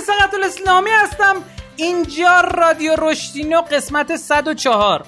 سقط الاسلامی هستم. اینجا رادیو رشدینو قسمت 104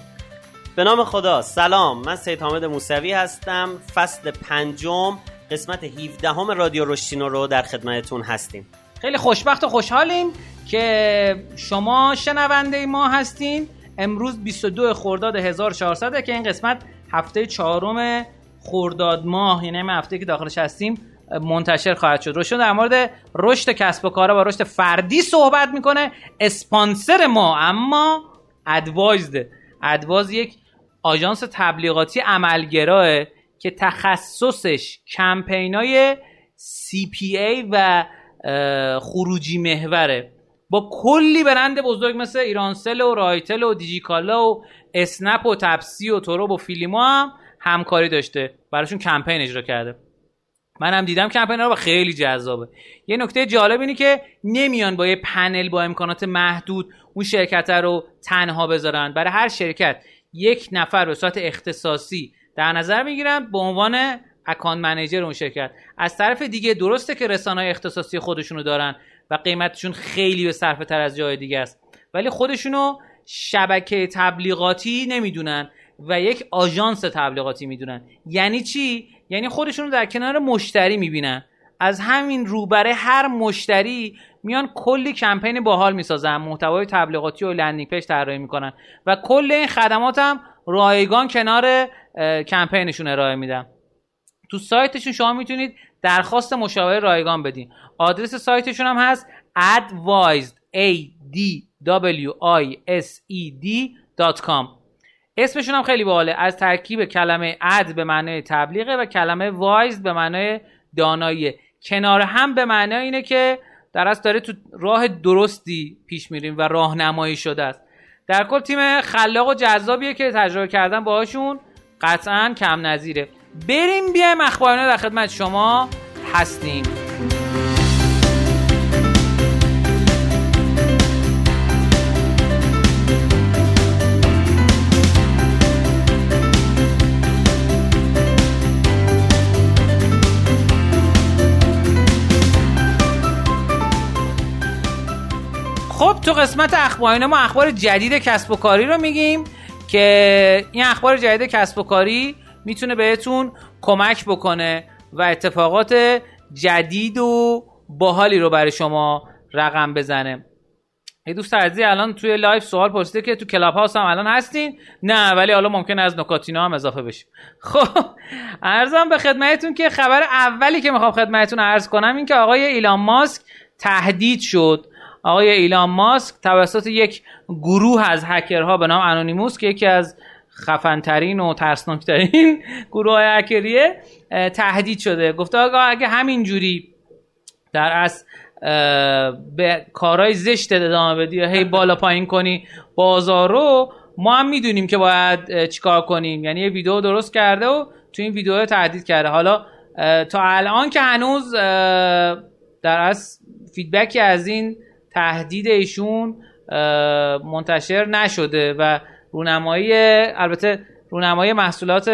به نام خدا. سلام. من سید حامد موسوی هستم. فصل پنجم قسمت 17 هم رادیو رشدینو رو در خدمتتون هستیم. خیلی خوشبخت و خوشحالیم که شما شنونده ما هستین. امروز 22 خرداد 1400 که این قسمت هفته چهارم خرداد ماه یعنی هفته که داخلش هستیم منتشر خواهد شد. روشون در مورد رشد کسب و کارا و رشد فردی صحبت می‌کنه. اسپانسر ما اما ادوایزد. ادواز یک آژانس تبلیغاتی عملگراه که تخصصش کمپینای CPA و خروجی محوره. با کلی برند بزرگ مثل ایرانسل و رایتل و دیجیکالا و اسنپ و تپسی و تورو و فیلیما هم همکاری داشته. براشون کمپین اجرا کرده. من هم دیدم کمپین رو خیلی جذابه. یه نکته جالب اینه که نمیان با یه پنل با امکانات محدود اون شرکت رو تنها بذارن. برای هر شرکت یک نفر به صورت اختصاصی در نظر می‌گیرن به عنوان اکانت منیجر اون شرکت. از طرف دیگه درسته که رسانه اختصاصی خودشونو دارن و قیمتشون خیلی به صرفه تر از جای دیگه است. ولی خودشونو شبکه تبلیغاتی نمی‌دونن و یک آژانس تبلیغاتی می‌دونن. یعنی چی؟ یعنی خودشون رو در کنار مشتری می‌بینن. از همین رو برای هر مشتری میان کلی کمپین باحال می‌سازن. محتوای تبلیغاتی و landing page طراحی می‌کنن. و کل این خدمات هم رایگان کنار کمپینشون ارائه میدن. تو سایتشون شما می‌تونید درخواست مشاوره رایگان بدین. آدرس سایتشون هم هست advised a d w i s e d.com اسمشون هم خیلی باحاله. از ترکیب کلمه ad به معنای تبلیغه و کلمه wise به معنای دانایی کنار هم به معنای اینه که در اصل داره تو راه درستی پیش میریم و راهنمایی شده است. در کل تیم خلاق و جذابیه که تجربه کردن باهاشون قطعا کم نظیره بریم بیایم اخبارانه در خدمت شما هستیم. تو قسمت اخبارینا ما اخبار جدید کسب و کاری رو میگیم که این اخبار جدید کسب و کاری می‌تونه بهتون کمک بکنه و اتفاقات جدید و باحالی رو برای شما رقم بزنه. یه دوست عزیزی الان توی لایو سوال پرسیده که تو کلاب هاوس هم الان هستین؟ نه ولی حالا ممکن از نکاتینا هم اضافه بشیم. خب عرضم به خدمتتون که خبر اولی که می‌خوام خدمتتون عرض کنم این که آقای ایلان ماسک تهدید شد. آقای ایلان ماسک توسط یک گروه از هکرها به نام انونیموس که یکی از خفنترین و ترسناکترین گروه های هکریه تهدید شده. گفته آقا اگه همینجوری در از به کارهای زشت ادامه بدی یا هی بالا پایین کنی بازار رو ما هم می‌دونیم که باید چیکار کنیم. یعنی یه ویدیو درست کرده و تو این ویدیو تهدید کرده. حالا تا الان که هنوز در از فیدبکی از این تهدید ایشون منتشر نشده و رونمایی البته رونمایی محصولات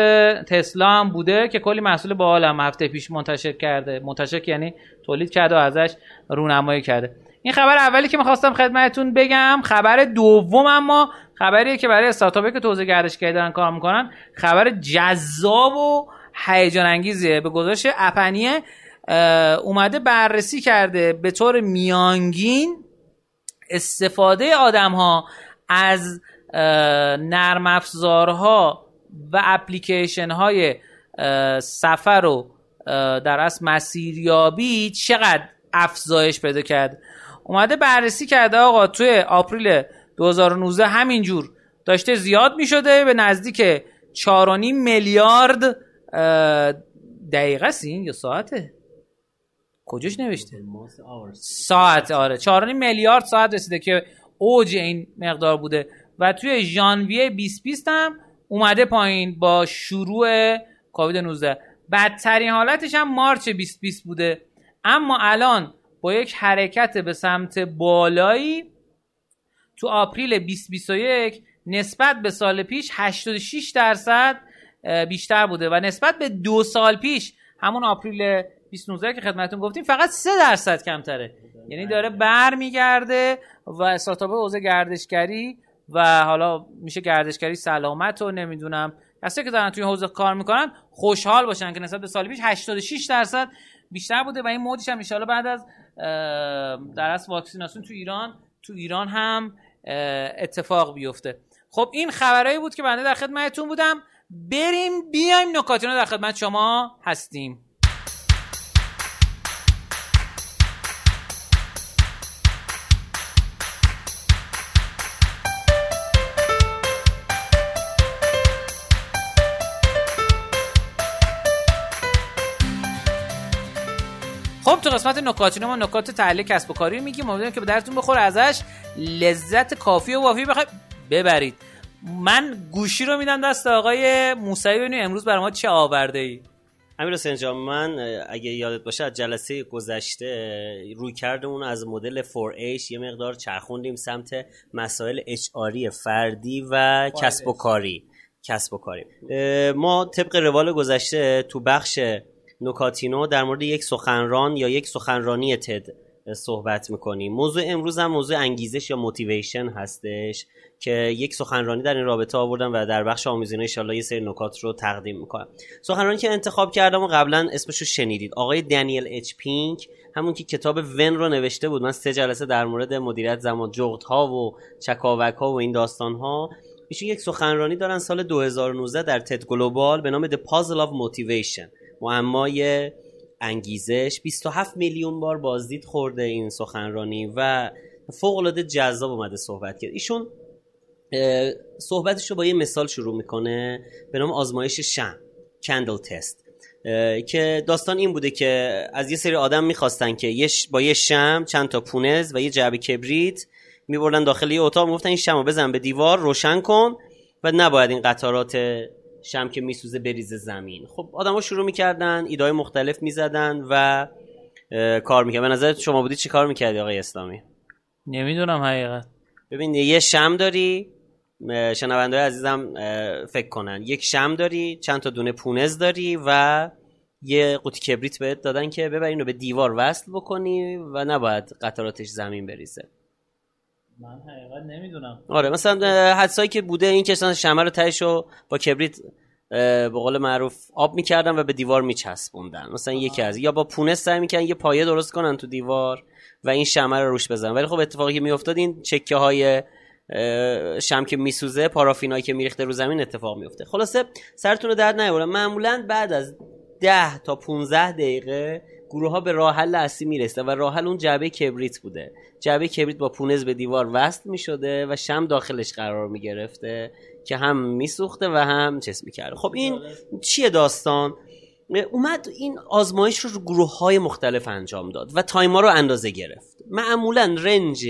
تسلا هم بوده که کلی محصول باحال هم هفته پیش منتشر کرده. منتشر یعنی تولید کرده و ازش رونمایی کرده. این خبر اولی که می‌خواستم خدمتتون بگم خبر دوم اما خبریه که برای استارتاپی که توزیع گردشگری دارن کار می‌کنن خبر جذاب و هیجان انگیزیه به گزارش اپنیه اومده بررسی کرده به طور میانگین استفاده آدم ها از نرم افزارها و اپلیکیشن های سفر و در اصل مسیریابی چقدر افزایش پیدا کرد. اومده بررسی کرده آقا توی آپریل 2019 همینجور داشته زیاد می شده به نزدیک 4.5 میلیارد دقیقه سین یا ساعته؟ کجاش نوشته؟ ساعت آره. 4.5 میلیارد ساعت رسیده که اوج این مقدار بوده. و توی ژانویه 2020 هم اومده پایین با شروع کووید 19 بدترین حالتش هم مارچ 2020 بوده. اما الان با یک حرکت به سمت بالایی تو آپریل 2021 نسبت به سال پیش 86 درصد بیشتر بوده. و نسبت به دو سال پیش همون آپریل 2019 که خدمتتون گفتیم فقط 3 درصد کمتره. یعنی داره برمیگرده و استارتاپ حوزه گردشگری و حالا میشه گردشگری سلامت و نمی‌دونم. کسایی که دارن توی حوزه کار می‌کنن خوشحال باشن که نسبت به سال پیش 86 درصد بیشتر بوده و این مودش هم ان بعد از در از واکسیناسیون تو ایران تو ایران هم اتفاق بیفته. خب این خبرهایی بود که بنده در خدمتتون بودم. بریم بیایم نکاتینو در خدمت شما هستیم. خب تو قسمت نکاتینو ما نکات تعلیق کسب و کاری میگیم. امیدوارم که به درتون بخور ازش. لذت کافی و وافی بخواید ببرید. من گوشی رو میدم دست آقای موسوی. ببینیم امروز برای ما چه آورده ای امیر حسین من اگه یادت باشه از جلسه گذشته روی کردمون از مدل 4H یه مقدار چرخوندیم سمت مسائل اچاری فردی و کسب و کاری. کسب و کاری. ما طبق روال گذشته تو بخش نوکاتینو در مورد یک سخنران یا یک سخنرانی تد صحبت می‌کنیم. موضوع امروز هم موضوع انگیزش یا موتیویشن هستش که یک سخنرانی در این رابطه آوردم و در بخش آموزینه انشالله یه سری نکات رو تقدیم می‌کنم. سخنرانی که انتخاب کردم و قبلا اسمش رو شنیدید. آقای دنیل اچ پینک همون که کتاب ون رو نوشته بود. من سه جلسه در مورد مدیریت زمان جغت ها و چکاوک ها و این داستان ها ایشون یک سخنرانی دارن سال 2019 در تد گلوبال به نام The Puzzle of Motivation. معمای انگیزش. 27 میلیون بار بازدید خورده این سخنرانی و فوق العاده جذاب اومده صحبت کرد. ایشون صحبتش رو با یه مثال شروع می‌کنه به نام آزمایش شم کندل تست که داستان این بوده که از یه سری آدم می‌خواستن که با یه شم چند تا پونز و یه جعبه کبریت میبردن داخل یه اتاق می‌گفتن این شم رو بزن به دیوار روشن کن و نباید این قطارات شم که میسوزه بریزه زمین. خب آدما شروع می‌کردن ایدای مختلف می‌زدن و کار می‌کرد به نظر شما بودی چی کار می‌کردی آقای اسلامی؟ نمی‌دونم حقیقت. ببین یه شم داری شنونده عزیزم فکر کنن. یک شم داری چند تا دونه پونز داری و یه قوطی کبریت بهت دادن که ببر اینو به دیوار وصل بکنی و نباید قطراتش زمین بریزه. من حقیقت نمی‌دونم. آره مثلا حدسایی که بوده این که شمه رو تهش رو با کبریت به قول معروف آب می‌کردن و به دیوار میچسبوندن. مثلا یکی از یا با پونه سعی می‌کردن یه پایه درست کنن تو دیوار و این شمه رو روش بزنن. ولی خب اتفاقی که میافتاد این چکه های شم که میسوزه پارافینایی که میریخته رو زمین اتفاق میفته خلاصه سرتون رو درد نیاورم معمولا بعد از ده تا 15 دقیقه گروه ها به راه حل اصلی می‌رسه و راه حل اون جعبه کبریت بوده. جعبه کبریت با پونز به دیوار وصل می‌شده و شم داخلش قرار می‌گرفته که هم میسوخته و هم چس می‌کرده. خب این چیه داستان؟ اومد این آزمایش رو رو گروه های مختلف انجام داد و تایما رو اندازه گرفت. معمولا رنج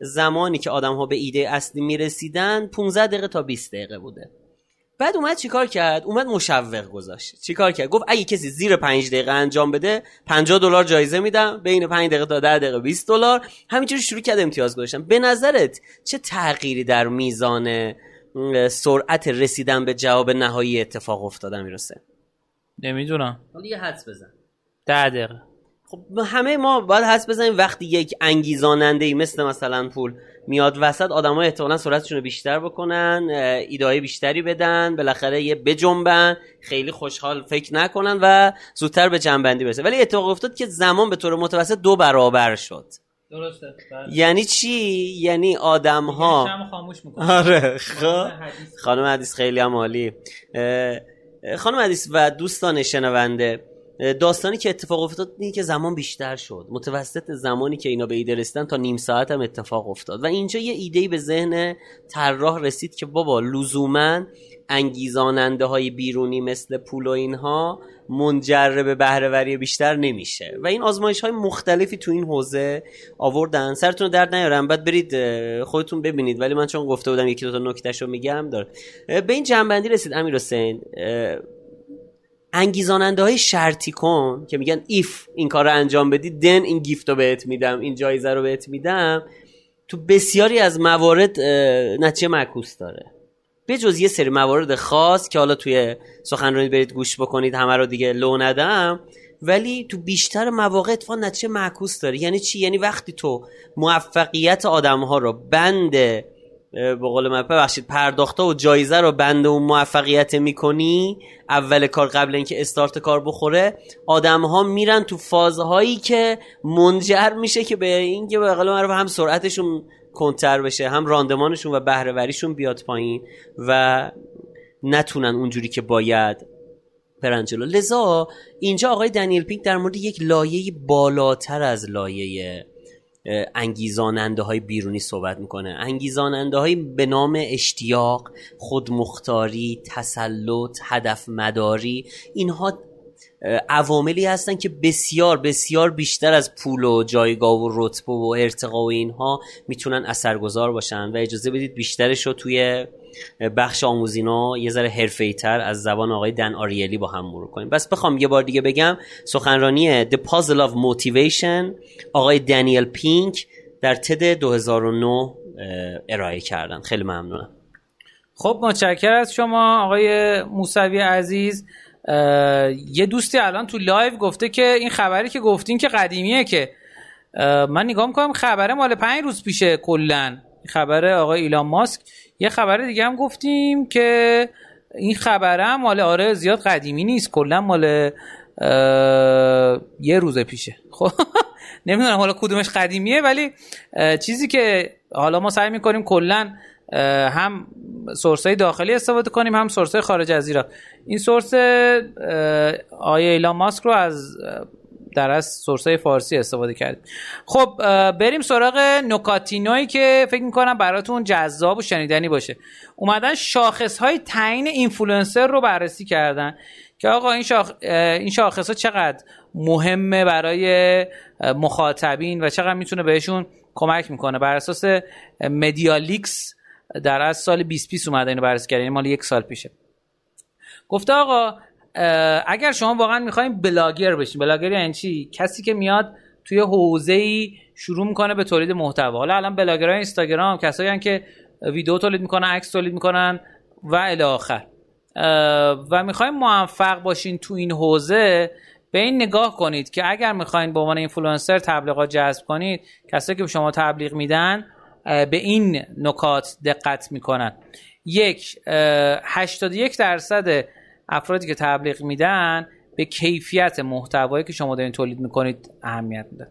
زمانی که آدم ها به ایده اصلی می‌رسیدن 15 دقیقه تا 20 دقیقه بوده. بعد اومد چیکار کرد؟ اومد مشوق گذاشت. چیکار کرد؟ گفت اگه کسی زیر 5 دقیقه انجام بده 50 دلار جایزه میدم بین 5 دقیقه تا 10 دقیقه 20 دلار. همینجوری شروع کرد امتیاز گذاشتن. به نظرت چه تغییری در میزان سرعت رسیدن به جواب نهایی اتفاق افتاده می‌رسه نمی‌دونم. حالا یه حدس بزن. 10 دقیقه. خب همه ما باید حدس بزنیم. وقتی یک انگیزاننده ای مثل مثلا پول میاد وسط آدما احتمالا سرعتشون رو بیشتر بکنن ایدای بیشتری بدن بالاخره یه بجنبن. خیلی خوشحال فکر نکنن و زودتر به جنبندی برسه ولی اتفاق افتاد که زمان به طور متوسط دو برابر شد. درسته. بله. یعنی چی؟ یعنی آدم ها آره. خب. خانم حدیث خیلی هم عالی. خانم حدیث و دوستان شنونده داستانی که اتفاق افتاد اینه که زمان بیشتر شد. متوسط زمانی که اینا به ایده رسیدن تا نیم ساعت هم اتفاق افتاد. و اینجا یه ایده به ذهن طراح رسید که بابا لزوما انگیزاننده های بیرونی مثل پول و اینها منجر به بهرهوری بیشتر نمیشه. و این آزمایش های مختلفی تو این حوزه آوردن. سرتون درد نیارم. بعد برید خودتون ببینید. ولی من چون گفته بودم یکی دو تا نکتهشو میگم داره. به این جنبندی رسید امیر حسین. انگیزاننده های شرطی کن که میگن ایف این کار رو انجام بدی دن این گیفت رو بهت میدم این جایزه رو بهت میدم. تو بسیاری از موارد نتیجه معکوس داره. به جز یه سری موارد خاص که حالا توی سخنرانی برید گوش بکنید همه رو دیگه لو ندم. ولی تو بیشتر مواقع اتفاق نتیجه معکوس داره. یعنی چی؟ یعنی وقتی تو موفقیت آدم ها رو بند به قول من ببخشید پرداخته و جایزه رو بند اون موفقیت می‌کنی اول کار قبل اینکه استارت کار بخوره آدم ها میرن تو فازهایی که منجر میشه که به اینکه به قول معروف هم سرعتشون کنتر بشه هم راندمانشون و بهرهوریشون بیاد پایین و نتونن اونجوری که باید برن جلو. لذا اینجا آقای دنیل پینک در مورد یک لایه بالاتر از لایه انگیزاننده های بیرونی صحبت می‌کنه. انگیزاننده های به نام اشتیاق خودمختاری تسلط هدف مداری اینها عواملی هستن که بسیار بسیار بیشتر از پول و جایگاه و رتبه و ارتقا و اینها می‌تونن اثرگذار باشن. و اجازه بدید بیشترش رو توی بخش آموزینا یه ذره حرفه‌ای تر از زبان آقای دن آریلی با هم مرور کنیم. پس بخوام یه بار دیگه بگم سخنرانی The Puzzle of Motivation آقای دنیل پینک در تد 2009 ارائه کردن. خیلی ممنونم. خب متشکر از شما آقای موسوی عزیز. یه دوستی الان تو لایو گفته که این خبری که گفتین که قدیمیه که من نگاه می‌کنم خبره مال پنج روز پیشه کلا. خبر آقای ایلان ماسک. یه خبر دیگه هم گفتیم که این خبره هم مال آره زیاد قدیمی نیست کلا مال یه روز پیشه. خب نمی‌دونم حالا کدومش قدیمیه ولی چیزی که حالا ما سعی می‌کنیم کلا هم سورس های داخلی استفاده کنیم هم سورس خارج از ایران. این سورس آیه ایلان ماسک رو از در از سورس های فارسی استفاده کردیم. خب بریم سراغ نکاتینوی که فکر می‌کنم براتون جذاب و شنیدنی باشه. اومدن شاخص های تعیین اینفلوئنسر رو بررسی کردن که آقا این, شاخ... این شاخص ها چقدر مهمه برای مخاطبین و چقدر می‌تونه بهشون کمک می‌کنه. بر اساس Mediakix در از سال 2020 اومده اینو بررسی کردن یعنی مال یک سال پیشه. گفته آقا اگر شما واقعا می‌خواین بلاگر بشین بلاگر یعنی چی؟ کسی که میاد توی حوزه ای شروع می‌کنه به تولید محتوا. حالا الان بلاگرای اینستاگرام کسایی که ویدیو تولید می‌کنن عکس تولید می‌کنن و الی آخر. و می‌خواین موفق باشین تو این حوزه به این نگاه کنید که اگر می‌خواین به عنوان اینفلوئنسر تبلیغات جذب کنید کسایی که به شما تبلیغ میدن به این نکات دقت می‌کنن. یک 81 درصد افرادی که تبلیغ میدن به کیفیت محتوایی که شما دارین تولید می‌کنید اهمیت میدن.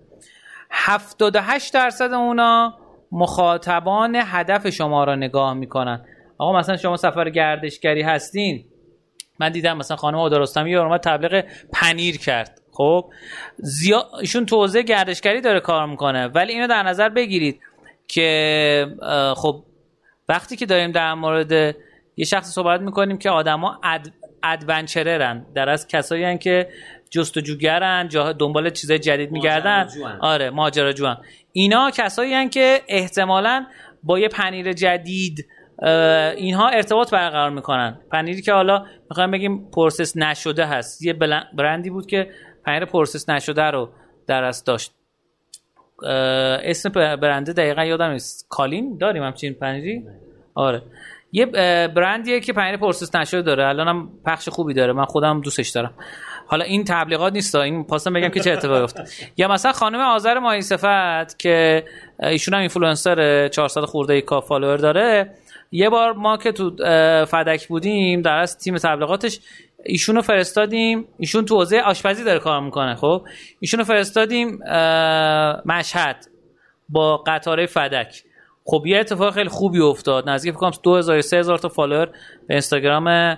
78 درصد اونا مخاطبان هدف شما را نگاه می‌کنن. آقا مثلا شما سفر گردشگری هستین. من دیدم مثلا خانم آدارستمی یه تبلیغ پنیر کرد. خب زیاد ایشون توزیع گردشگری داره کار می‌کنه ولی اینو در نظر بگیرید. که خب وقتی که داریم در مورد یه شخص صحبت می‌کنیم که آدما اد ادونچررن. در از کسایی هن که جستجوگرن جا دنبال چیزای جدید میگردن. آره ماجراجوان. اینا کسایی هن که احتمالا با یه پنیر جدید اینها ارتباط برقرار می‌کنن. پنیری که حالا می‌خوایم بگیم process نشده هست. یه برندی بود که پنیر پروسس نشده رو در از داشت. اسم برنده دقیقا یادم نیست. کالین؟ داریم همچین پنیری آره. یه برندیه که پنیر process نشده داره. الانم پخش خوبی داره. من خودم دوستش دارم. حالا این تبلیغات نیست این پاسم بگم که چه اتفاقی افتاد. یا مثلا خانم آذر ماهی صفت که ایشون هم اینفلوئنسر 400 خورده K فالوور داره. یه بار ما که تو فدک بودیم در از تیم تبلیغاتش ایشون رو فرستادیم ایشون تو حوزه آشپزی داره کار می‌کنه خب؟ ایشون رو فرستادیم مشهد با قطاره فدک. خب یه اتفاق خیلی خوبی افتاد. نزدیک فکر کنم 2000 3000 تا فالوور به اینستاگرام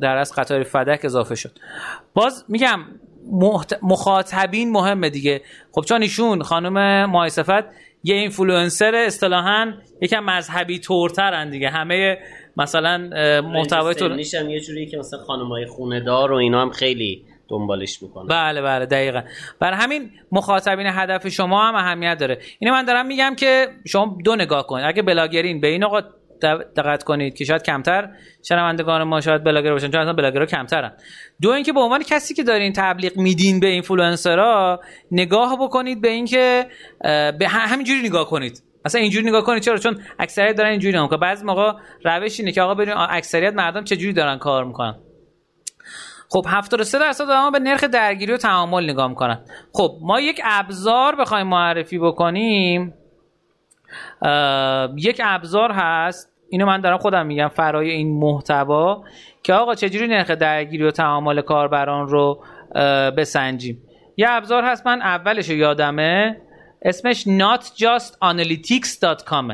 در از قطار فدک اضافه شد. باز میگم مخاطبین مهمه دیگه. خب چون ایشون خانم ماهی صفت یه اینفلوئنسر اصطلاحا یکم مذهبی طورترن دیگه. همه مثلا محتوای تو یه جوری که مثلا خانمای خونه دار و اینا هم خیلی دنبالش می‌کنن. بله بله دقیقا. برای همین مخاطبین هدف شما هم اهمیت داره. اینو من دارم میگم که شما دو نگاه کنید اگه بلاگرین به این آقا دقت کنید که شاید کمتر شنوندگان ما شاید بلاگر باشن چون اصلا بلاگرها کمترن. دو اینکه به عنوان کسی که دارین تبلیغ میدین به اینفلوئنسرها نگاه بکنید به اینکه به همینجوری نگاه کنید. اصلا اینجوری نگاه کنید چرا؟ چون اکثریت دارن اینجوری نگاه بعضی موقع روش اینه که آقا بریم اکثریت مردم چه جوری دارن کار می‌کنن. خب 73 درصد آدما به نرخ درگیری و تعامل نگاه می‌کنن. خب ما یک ابزار بخوایم معرفی بکنیم. یک ابزار هست. اینو من دارم خودم میگم فرای این محتوا که آقا چجوری نرخ درگیری و تعامل کاربران رو بسنجیم. یه ابزار هست من اولش یادمه. اسمش notjustanalytics.com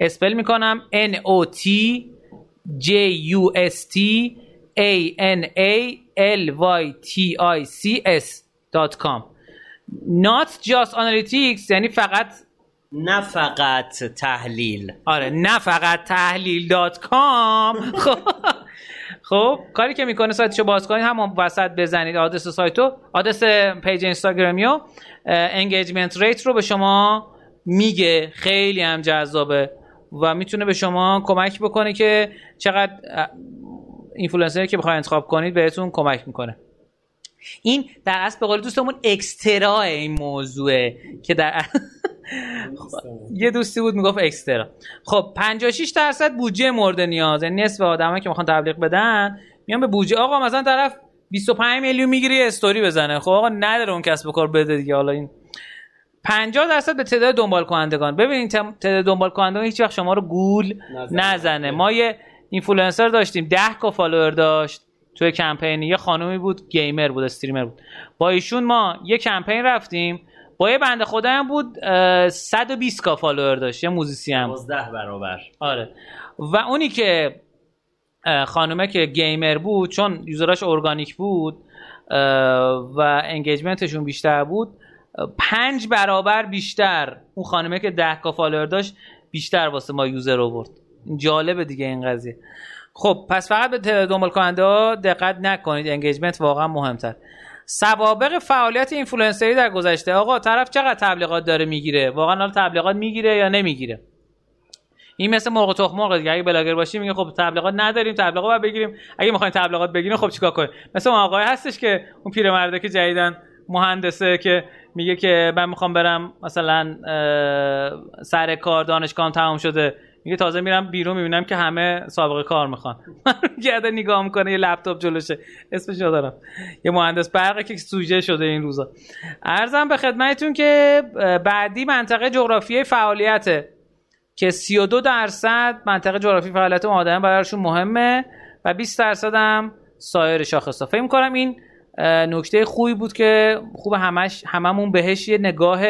اسپل می‌کنم N O T J U S T A N A L Y T I C S.com not just analytics یعنی فقط نه فقط تحلیل آره نه فقط تحلیل دات کام خب خب کاری که می‌کنه سایتشو باز کنید همون وسط بزنید آدرس سایتو آدرس پیج اینستاگرامیو engagement rate رو به شما میگه. خیلی هم جذابه. و می‌تونه به شما کمک بکنه که چقدر اینفلوئنسری که بخواید انتخاب کنید بهتون کمک می‌کنه. این در اصل به قول دوستمون extra این موضوعه که در یه دوستی بود می‌گفت extra. خب 56 درصد بودجه مورد نیاز یعنی نصف آدمایی که می‌خوان تبلیغ بدن میان به بودجه. آقا مثلا طرف 25 میلیون می‌گیری استوری بزنه. خب آقا نداره اون کسب و کار بده دیگه. حالا این 50 درصد به تعداد دنبال کنندگان. ببینید تعداد دنبال کنندگان هیچ وقت شما رو گول نزنه, نزنه. ما یه اینفلوئنسر داشتیم. 10 K فالوور داشت توی کمپین یه خانومی بود گیمر بود استریمر بود. با ایشون ما یه کمپین رفتیم. با یه بنده خدا هم بود 120 K فالوور داشت یه موزیسین هم 12 برابر. آره. و اونی که خانومه که گیمر بود چون user اش ارگانیک بود و engagement شون بیشتر بود پنج برابر بیشتر اون خانومه که ده K فالوور داشت بیشتر واسه ما user آورد. جالبه دیگه این قضیه. خب پس فقط به دنبال کننده ها دقت نکنید engagement واقعا مهمتر. سوابق فعالیت اینفلوئنسری در گذشته. آقا طرف چقدر تبلیغات داره می‌گیره؟ واقعا حالا تبلیغات می‌گیره یا نمی‌گیره؟ این مثل مرغ تخم مرغ دیگه. اگه بلاگر باشی میگه خب تبلیغات نداریم تبلیغات باید بگیریم. اگه می‌خواین تبلیغات بگیریم خب چیکار کنیم؟ مثل اون آقای هستش که اون پیرمرده که جدیدن مهندسه که میگه که من می‌خوام برم مثلا سر کار دانشگاه تمام شده. میگه تازه میرم بیرون می‌بینم که همه سابقه کار می‌خوان. گرده نگاه می‌کنه یه لپتاپ جلوشه. اسمش دارم. یه مهندس برقه که سوژه شده این روزا. ارزم به خدمتتون که بعدی منطقه جغرافیای فعالیته که 32 درصد منطقه جغرافی فعالیت آدم برایشون مهمه و 20 درصد هم سایر شاخصا فکر می‌کنم این نکته خوبی بود که خوب همش هممون بهش یه نگاه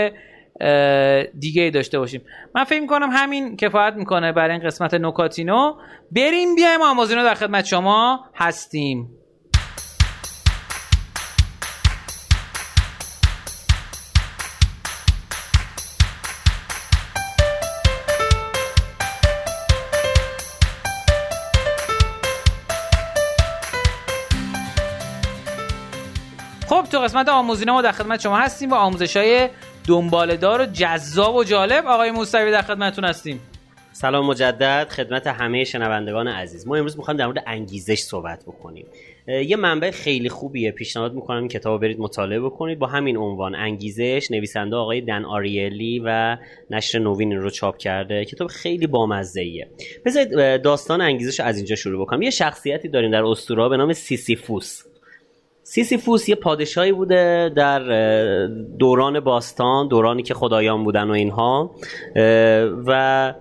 دیگه داشته باشیم. من فکر می‌کنم همین کفایت می‌کنه برای این قسمت نکاتینو بریم بیایم آمازینو در خدمت شما هستیم. خب تو قسمت آموزینه ما در خدمت شما هستیم و آموزش های دنبالدار و جذاب و جالب. آقای موسوی در خدمتتون هستیم. سلام مجدد خدمت همه شنوندگان عزیز. ما امروز می‌خوایم در مورد انگیزش صحبت بکنیم. یه منبع خیلی خوبیه. پیشنهاد می‌کنم این کتاب برید مطالعه بکنید با همین عنوان انگیزش. نویسنده آقای دن آریلی و نشر نوین رو چاپ کرده. کتاب خیلی بامزه ایه بذارید داستان انگیزش از اینجا شروع بکنم. یه شخصیتی داریم در اسطوره به نام سیسیفوس. سیسیفوس یه پادشاهی بوده در دوران باستان دورانی که خدایان بودن و اینها و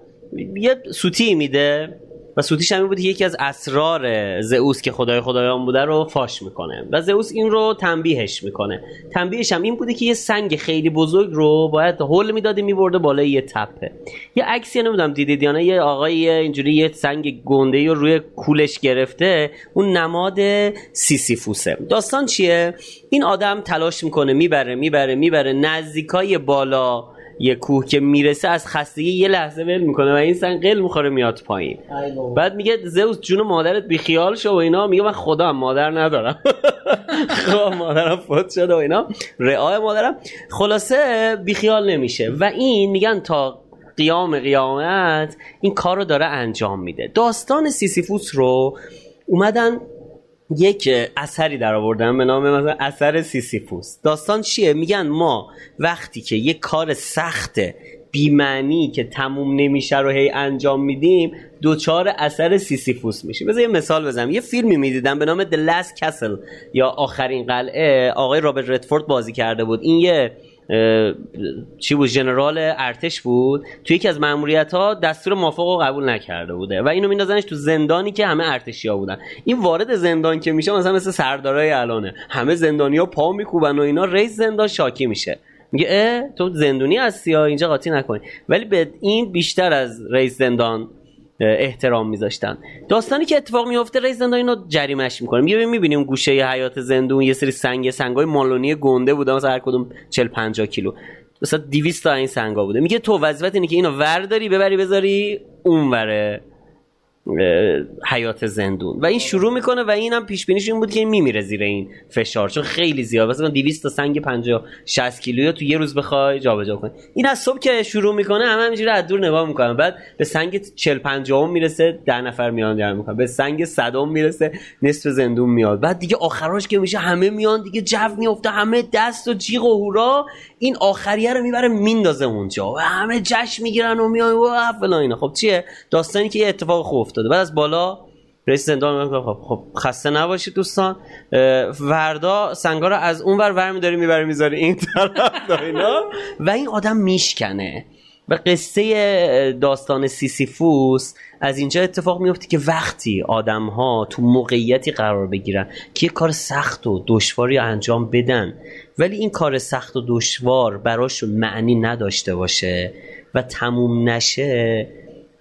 یه سوتی میده. و سوتیش همین بود یکی از اسرار زئوس که خدای خدایان بوده رو فاش می‌کنه. و زئوس این رو تنبیهش می‌کنه. تنبیهش هم این بوده که یه سنگ خیلی بزرگ رو باید هول می‌داده میبرده بالای یه تپه. یه عکسی نمی‌دونم دیدید یا نه یه آقای اینجوری یه سنگ گنده رو روی کولش گرفته اون نماد سیسیفوسه داستان چیه؟ این آدم تلاش می‌کنه می‌بره می‌بره می‌بره. نزدیکای بالا یه کوه که می‌رسه از خستگی یه لحظه ول می‌کنه و این سن قل می‌خوره میاد پایین. بعد میگه زئوس جون مادرت بیخیال شو و اینا. میگه من خدا مادر ندارم. خب مادرم فوت شده و اینا. رعای مادرم. خلاصه بیخیال نمیشه. و این میگن تا قیام قیامت این کار رو داره انجام میده. داستان سیسیفوس رو اومدن یک اثری در آوردن به نام مثلا اثر سیسیفوس. داستان چیه؟ میگن ما وقتی که یک کار سخت بیمعنی که تموم نمیشه رو هی انجام میدیم دچار اثر سیسیفوس میشه بذار یه مثال بزنم. یه فیلمی می‌دیدم به نام The Last Castle یا آخرین قلعه. آقای رابرت ردفورد بازی کرده بود. این یه چی بود؟ ژنرال ارتش بود. توی یکی از ماموریت ها دستور مافوق رو قبول نکرده بوده و اینو میندازنش تو زندانی که همه ارتشی ها بودن. این وارد زندان که میشه مثلا مثل سردارای الانه. همه زندانی ها پا میکوبن و اینا رئیس زندان شاکی میشه. میگه اه تو زندونی هستی یا اینجا قاطی نکنی. ولی به این بیشتر از رئیس زندان احترام میذاشتن. داستانی که اتفاق میفته رئیس زندان اینو جریمش می‌کنه. میگه می‌بینیم گوشه حیات زندون یه سری سنگ سنگای مالونی گنده بوده. مثلا هر کدوم 40 50 کیلو. مثلا 200 تا این سنگا بوده. میگه تو وظیفت اینه که اینو ورداری ببری بذاری اونوره. حیات زندون. و این شروع می‌کنه و اینم پیش بینیش این بود که میمیره زیر این فشار. چون خیلی زیاد. مثلا 200 تا سنگ 50 60 کیلویی تو یه روز بخوای جابجا کنی. این از صبح که شروع می‌کنه همه همینجوری از دور نگاه می‌کنن. بعد به سنگ 40 50 می‌رسه 10 نفر میان جمع می‌کنن به سنگ 100 می‌رسه نصف زندون میاد. بعد دیگه آخراش که میشه همه میان دیگه جو میفته همه دست و جیغ و هورا. این آخریه رو می‌بره میندازه اونجا. و همه جشن می‌گیرن و میان. و فلان اینا. خب چیه؟ داستانی که یه اتفاق خوب افتاده. بعد از بالا رئیس زندان خب, خب خسته نباشید دوستان. وردا سنگا رو از اون ور ور میداری می‌بری می‌ذاری این طرف اینا. و این آدم میشکنه. و قصه داستان سیسیفوس از اینجا اتفاق میفته که وقتی آدم ها تو موقعیتی قرار بگیرن که یه کار سخت و دشواری انجام بدن ولی این کار سخت و دشوار براشون معنی نداشته باشه و تموم نشه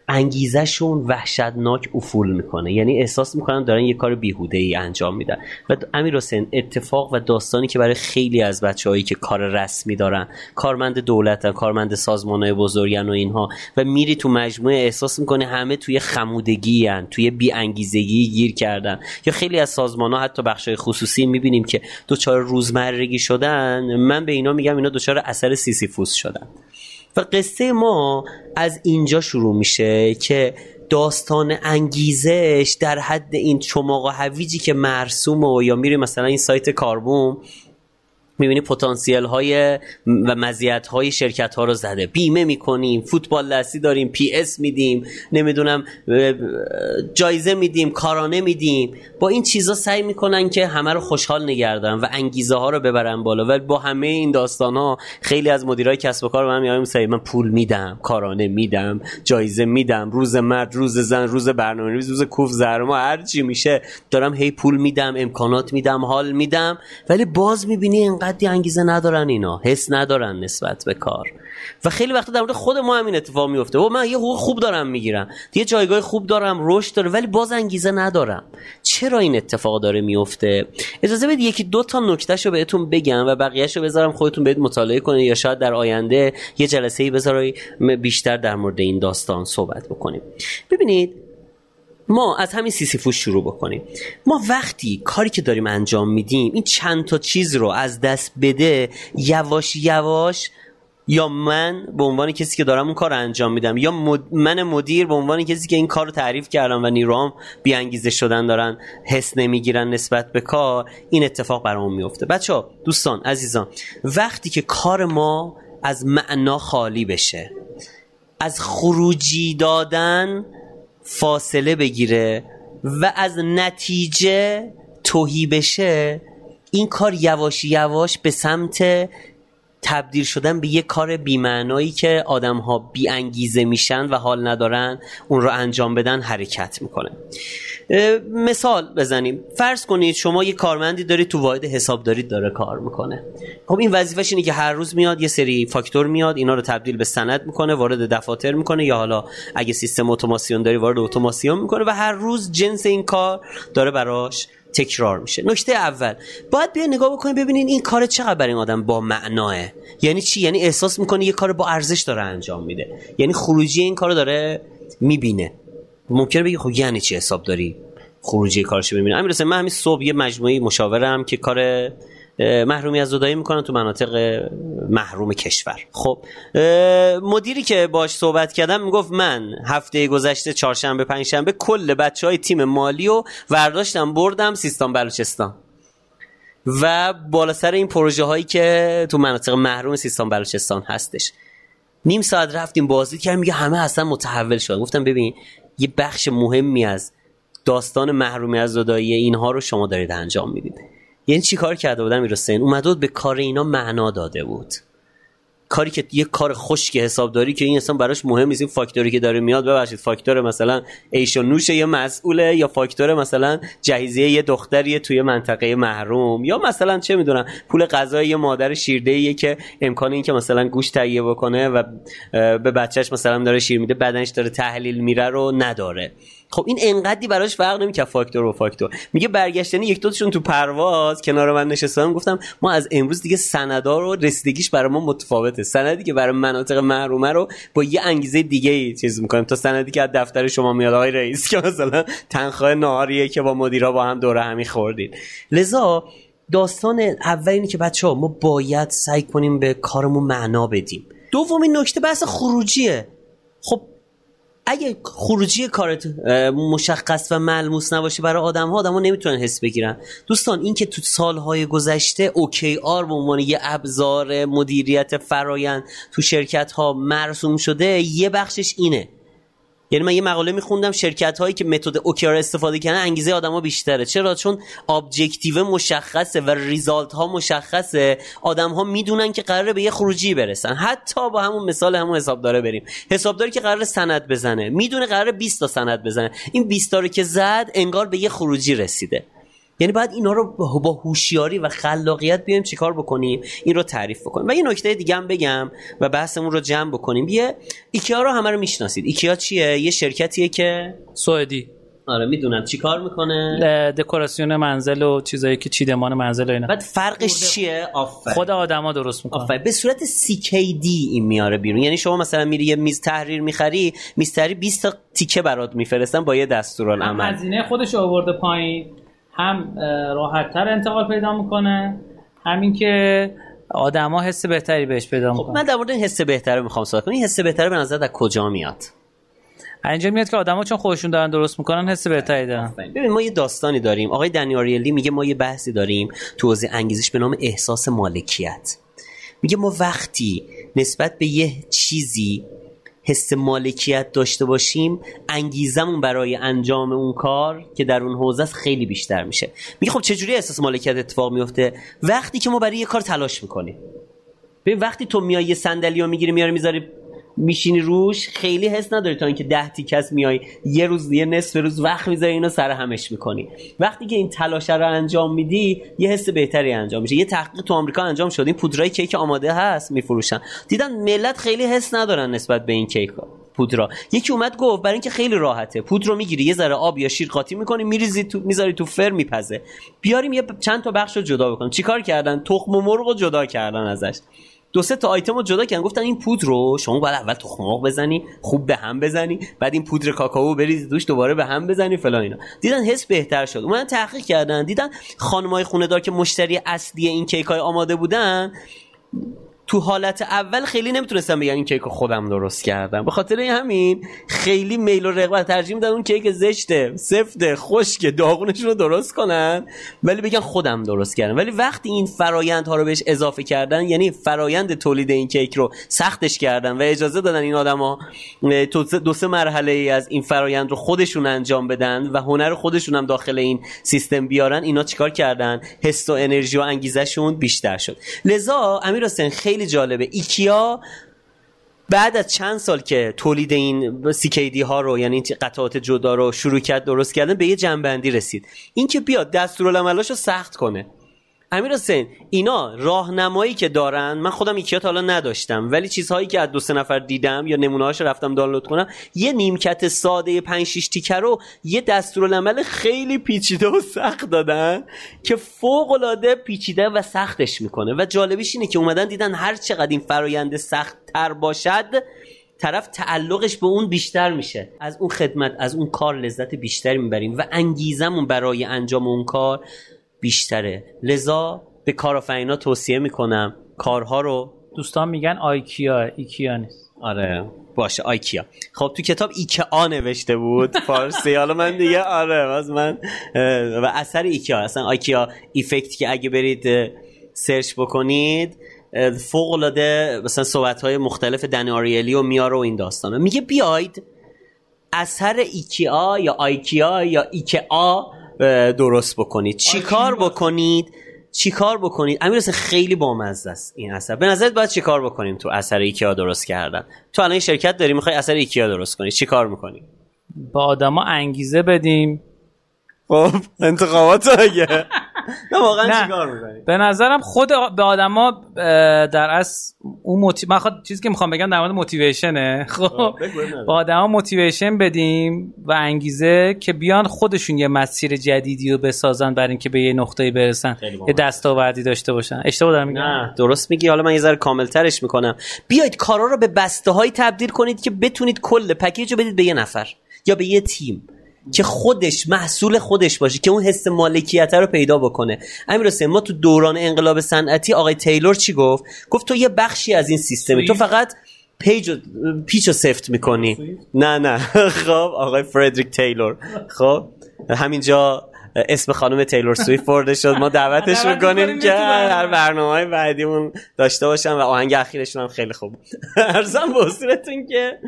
انگیزشون وحشتناک افول می‌کنه. یعنی احساس می‌کنن دارن یه کار بیهوده ای انجام میدن. و امیر حسین اتفاق و داستانی که برای خیلی از بچههایی که کار رسمی دارن کارمند دولتن کارمند سازمان های بزرگن و اینها و میری تو مجموعه احساس می‌کنه همه توی خمودگی هن. توی بی انگیزگی گیر کردن. یا خیلی از سازمان ها حتی بخش خصوصی می‌بینیم که دوچار روزمرگی شدن. من به اینا میگم اینا دوچار اثر سیسیفوس شدن. و قصه ما از اینجا شروع میشه که داستان انگیزش در حد این چماق و هویجی که مرسوم و یا میری مثلا این سایت کاربوم می‌بینی پتانسیل های و مزیت های شرکت ها رو زده. بیمه می‌کنیم فوتبال دستی داریم PS میدیم نمی‌دونم جایزه میدیم کارانه میدیم. با این چیزا سعی می‌کنن که همه رو خوشحال نگه دارن و انگیزه ها رو ببرن بالا. ولی با همه این داستان ها خیلی از مدیرای کسب و کار من میایم سعی من پول میدم کارانه میدم جایزه میدم روز مرد روز زن روز برنامه روز کوف زرما هر چی میشه دارم هی پول میدم امکانات میدم حال میدم. ولی باز می‌بینی حدی انگیزه ندارن اینا حس ندارن نسبت به کار. و خیلی وقتا در مورد خود ما همین اتفاق میفته و من یه حقوق خوب دارم می‌گیرم یه جایگاه خوب دارم رشد داره ولی باز انگیزه ندارم. چرا این اتفاق داره میفته اجازه بدید یکی دو تا نکتهش رو بهتون بگم و بقیهش رو بذارم خودتون برید مطالعه کنید یا شاید در آینده یه جلسه ای بذارید بیشتر در مورد این داستان صحبت بکنیم. ببینید ما از همین سیسیفوس شروع بکنیم. ما وقتی کاری که داریم انجام میدیم این چند تا چیز رو از دست بده یواش یواش یا من به عنوان کسی که دارم اون کار رو انجام میدم یا من مدیر به عنوان کسی که این کار رو تعریف کردم و نیروام بی انگیزه شدن دارن حس نمی‌گیرن نسبت به کار این اتفاق برامون میفته. بچه ها دوستان عزیزان وقتی که کار ما از معنا خالی بشه از خروجی دادن فاصله بگیره و از نتیجه توهی بشه این کار یواش یواش به سمت تبدیل شدن به یه کار بیمعنایی که آدم ها بی انگیزه میشن و حال ندارن اون رو انجام بدن حرکت می‌کنه. مثال بزنیم. فرض کنید شما یه کارمندی دارید تو واحد حسابداری داره کار می‌کنه. خب این وظیفش اینه که هر روز میاد یه سری فاکتور میاد اینا رو تبدیل به سند می‌کنه وارد دفاتر می‌کنه یا حالا اگه سیستم اتوماسیون داری وارد اتوماسیون می‌کنه و هر روز جنس این کار داره براش تکرار میشه. نکته اول باید بیا نگاه بکنید ببینین این کار چقدر برای این آدم با معناه. یعنی چی؟ یعنی احساس می‌کنه یه کار با ارزش داره انجام میده. یعنی خروجی این کارو داره می‌بینه. ممکنه بگی خب یعنی چی حساب داری؟ خروجی کارش ببینه امیر من همین صبح یه مجموعه مشاورم که کار محرومی از زدایی می‌کنن تو مناطق محروم کشور. خب مدیری که باش صحبت کردم می‌گفت من هفته گذشته چهارشنبه پنجشنبه کل بچه های تیم مالی و ورداشتم بردم سیستان بلوچستان. و بالا سر این پروژه هایی که تو مناطق محروم سیستان بلوچستان هستش. نیم ساعت رفتیم بازی کردیم میگه همه اصلا متحول شد گفتم ببین یه بخش مهمی از داستان محرومی از زدایی اینها رو شما دارید انجام می‌دید. یعنی چی کار کرده بودم امیر حسین اومده بود به کار اینا معنا داده بود. کاری که یه کار خشک حسابداری که این اصلا براش مهم نیست. این فاکتوری که داره میاد ببخشید فاکتور مثلا ایش و نوش یه مسئوله یا فاکتور مثلا جهیزیه یه دختری توی منطقه محروم یا مثلا چه می‌دونم پول غذای یه مادر شیرده که امکان این که مثلا گوش تهیه بکنه و به بچهش مثلا داره شیر میده بدنش داره تحلیل میره رو نداره. خب این انقدی براش فرق نمی‌کنه فاکتور و فاکتور. میگه برگشتنی یک دوتاشون تو پرواز کنار من نشستم گفتم ما از امروز دیگه سندا رو رسیدگیش برای ما متفاوته. سندی که برای مناطق محرومه رو با یه انگیزه دیگه ای چیز می‌کنیم. تا سندی که از دفتر شما میاد آقای رئیس که مثلا تنخواه نهاریه که با مدیرا با هم دوره همی خوردید لذا داستان اول اینه که بچه ها ما باید سعی کنیم به کارمون معنا بدیم. دومین نکته بحث خروجیه. اگه خروجی کارت مشخص و ملموس نباشه برای آدم ها آدم ها نمی‌تونن حس بگیرن. دوستان این که تو سالهای گذشته OKR به عنوان یه ابزار مدیریت فرایند تو شرکت ها مرسوم شده یه بخشش اینه. یعنی من یه مقاله میخوندم شرکت هایی که متد OKR استفاده کردن انگیزه آدما بیشتره. چرا؟ چون objective مشخصه و result ها مشخصه. آدم ها می‌دونن که قراره به یه خروجی برسن. حتی با همون مثال همون حسابداره بریم. حسابداری که قراره سند بزنه. می‌دونه قراره 20 تا سند بزنه. این 20 تا رو که زد انگار به یه خروجی رسیده. یعنی باید اینا رو با هوشیاری و خلاقیت بیایم چیکار بکنیم؟ این رو تعریف بکنیم. و یه نکته دیگه هم بگم و بحثمون رو جمع بکنیم. یه ایکیا رو همه رو می‌شناسید. ایکیا چیه؟ یه شرکتیه که سوئدی. آره می‌دونم. چیکار می‌کنه؟ دکوراسیون منزل و چیزایی که چیدمان منزل و اینا. بعد فرقش چیه؟ آفر. خود آدما درست می‌کنه آفر. به صورت CKD این میاره بیرون. یعنی شما مثلا میری یه میز تحریر می‌خری میز تحریر 20 تا تیکه برات میفرستن با یه دستورالعمل. هزینه خودش آورده پایین. هم راحتتر انتقال پیدا می‌کنه. همین که آدما حس بهتری بهش پیدا خب، می‌کنه من در مورد این حس بهتره می‌خوام صحبت کنم. این حس بهتره به نظر از کجا میاد؟ اینجا میاد که آدما چون خودشون دارن درست می‌کنن حس بهتری دارن. ببین ما یه داستانی داریم. آقای دنیاریلی میگه ما یه بحثی داریم تو حوزه انگیزش به نام احساس مالکیت. میگه ما وقتی نسبت به یه چیزی حس مالکیت داشته باشیم انگیزمون برای انجام اون کار که در اون حوزه خیلی بیشتر میشه. میگه خب چجوری احساس مالکیت اتفاق میفته؟ وقتی که ما برای یه کار تلاش می‌کنیم. به وقتی تو میای یه صندلی می‌گیری میاری می‌ذاری میشینی روش خیلی حس نداری تا اینکه ده تیکس میای یه روز یه نصف روز وقت می‌ذاری اینو سر همش می‌کنی. وقتی که این تلاش رو انجام میدی یه حس بهتری انجام میشه. یه تحقیق تو آمریکا انجام شد. این پودرای کیک آماده هست میفروشن. دیدن ملت خیلی حس ندارن نسبت به این کیک پودرا. یکی اومد گفت برای اینکه خیلی راحته. پودر رو می‌گیری یه ذره آب یا شیر قاطی می‌کنی میریزی تو می‌ذاری تو فر میپزه. بیاریم یه چند تا بخش رو جدا بکنیم. چیکار کردن؟ تخم مرغ رو جدا کردن ازش. دو سه تا آیتم رو جدا کردن گفتن این پودر رو شما باید اول تخم مرغ بزنی خوب به هم بزنی بعد این پودر کاکائو بریزی دوش دوباره به هم بزنی فلان اینا. دیدن حس بهتر شد. اومدن تحقیق کردن دیدن خانمای خونه دار که مشتری اصلی این کیک های آماده بودن تو حالت اول خیلی نمی‌تونستم بگم این کیک رو خودم درست کردم. به خاطر همین خیلی میل و رغبت ترجیح میدن اون کیک زشته سفته خشک داغونش رو درست کنن ولی بگن خودم درست کردم. ولی وقتی این فرایندها رو بهش اضافه کردن یعنی فرایند تولید این کیک رو سختش کردن و اجازه دادن این آدما دو سه مرحله ای از این فرایند رو خودشون انجام بدن و هنر خودشون هم داخل این سیستم بیارن اینا چیکار کردن؟ حس و انرژی و انگیزشون بیشتر شد. لذا امیر حسین خیلی خیلی جالبه. ایکیا بعد از چند سال که تولید این CKD ها رو یعنی قطعات جدا رو شروع کرد درست کردن به یه جمع‌بندی رسید. اینکه بیاد دستورالعملاش رو سخت کنه. امیر حسین اینا راهنمایی که دارن من خودم ایکیات حالا نداشتم ولی چیزهایی که از دو سه نفر دیدم یا نمونه‌هاش رفتم دانلود کنم یه نیمکت ساده 5 6 تیکه رو یی دستورالعمل خیلی پیچیده و سخت دادن که فوق العاده پیچیده و سختش می‌کنه. و جالبیش اینه که اومدن دیدن هر چقدر این فرایند سخت تر باشد طرف تعلقش به اون بیشتر میشه. از اون خدمت از اون کار لذت بیشتری می‌بریم و انگیزمون برای انجام اون کار بیشتره. لذا به کارآفرینا توصیه می‌کنم کارها رو دوستان میگن آیکیا ایکیا نیست. آره باشه آیکیا. خب تو کتاب ایکیا نوشته بود فارسی. حالا من دیگه آره از من و اثر ایکیا. اصلا IKEA effect که اگه برید search بکنید فوق العاده مثلا صحبت های مختلف دن آریلی و میاره و این داستانه. میگه بیاید اثر ایکیا یا آیکیا یا ایکیا درست بکنید. چیکار بکنید؟ چیکار بکنید؟ امیر خیلی بامزه است این اثر. به نظرت باید چیکار بکنیم تو اثر ایکیا درست کردن؟ تو الان شرکت داری می‌خوای اثر ایکیا درست کنی. چیکار می‌کنی؟ با آدما انگیزه بدیم. خب انتخابات اگه. نه واقعا چیکار می‌کنی؟ به نظرم خود به آدما در از اون موتی... من خود چیزی که می‌خوام بگم در مورد موتیویشنه خب به آدما موتیویشن بدیم و انگیزه که بیان خودشون یه مسیر جدیدی رو بسازن برای اینکه به یه نقطه‌ای برسن. یه دستاوردی داشته باشن. اشتباه دارم میگم؟ نه. درست میگی. حالا من یه ذره کاملترش می‌کنم. بیاید کارا رو به بسته های تبدیل کنید که بتونید کل پکیج رو بدید به یه نفر یا به یه تیم. که خودش محصول خودش باشه که اون حس مالکیت رو پیدا بکنه. امیر حسین ما تو دوران انقلاب صنعتی آقای تیلور چی گفت؟ گفت تو یه بخشی از این سیستمی تو فقط پیچ رو سفت می‌کنی. نه نه. خب آقای فردریک تیلور. خب همینجا اسم خانم تیلور سویفت برده شد. ما دعوتش کنیم که هر برنامه. های بعدیمون داشته باشم و آهنگ اخیرشون هم خیلی خوب. عرضم به که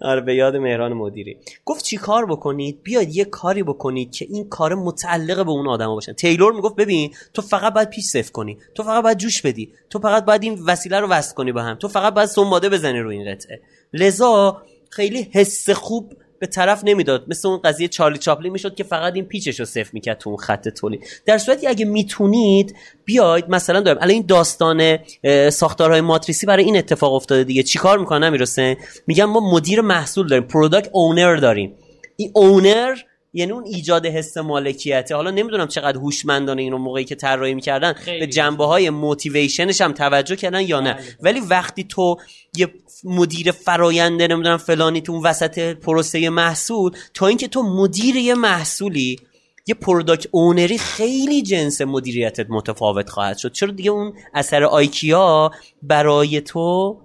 آره به یاد مهران مدیری. گفت چی کار بکنید؟ بیاید یه کاری بکنید که این کار متعلق به اون آدما باشن تیلور می‌گفت ببین تو فقط باید پیش سف کنی. تو فقط باید جوش بدی. تو فقط باید این وسیله رو وصل کنی به هم. تو فقط باید سنباده بزنی رو این قطعه. لذا خیلی حس خوب به طرف نمی‌داد. مثل اون قضیه چارلی چاپلی می‌شد که فقط این پیچش رو صفر می‌کرد تو اون خط تولید. در صورتی اگه می‌تونید بیاید مثلا دارم الان این داستان ساختارهای ماتریسی برای این اتفاق افتاده دیگه. چیکار می‌کنن می‌رسه میگن ما مدیر محصول داریم product owner داریم. این owner یعنی اون ایجاد حس مالکیته. حالا نمی‌دونم چقدر هوشمندانه اینو موقعی که طراحی می‌کردن به جنبه های motivation ش هم توجه کردن یا نه. بله. ولی وقتی تو یه مدیر فراینده نمی‌دونم فلانی تو اون وسط پروسه محصول تا اینکه تو مدیر یه محصولی یه product owner ی خیلی جنس مدیریتت متفاوت خواهد شد. چرا دیگه اون اثر آیکیا برای تو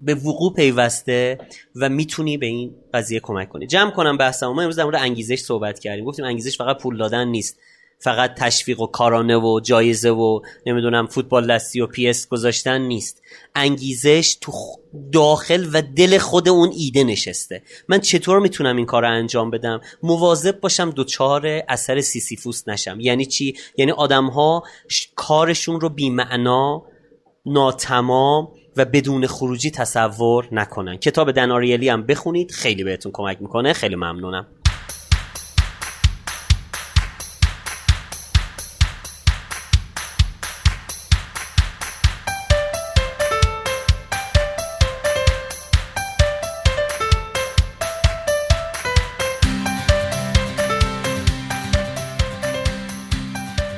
به وقوع پیوسته و می‌تونی به این قضیه کمک کنی. جمع کنم بحثم ما امروز در مورد انگیزش صحبت کردیم. گفتیم انگیزش فقط پول دادن نیست. فقط تشویق و کارانه و جایزه و نمی‌دونم فوتبال دستی و پی اس گذاشتن نیست. انگیزش تو داخل و دل خود اون ایده نشسته. من چطور می‌تونم این کار رو انجام بدم؟ مواظب باشم دچار اثر سیسیفوس نشم. یعنی چی؟ یعنی آدم ها کارشون رو بیمعنا ناتمام و بدون خروجی تصور نکنن. کتاب دناریلی هم بخونید خیلی بهتون کمک می‌کنه. خیلی ممنونم.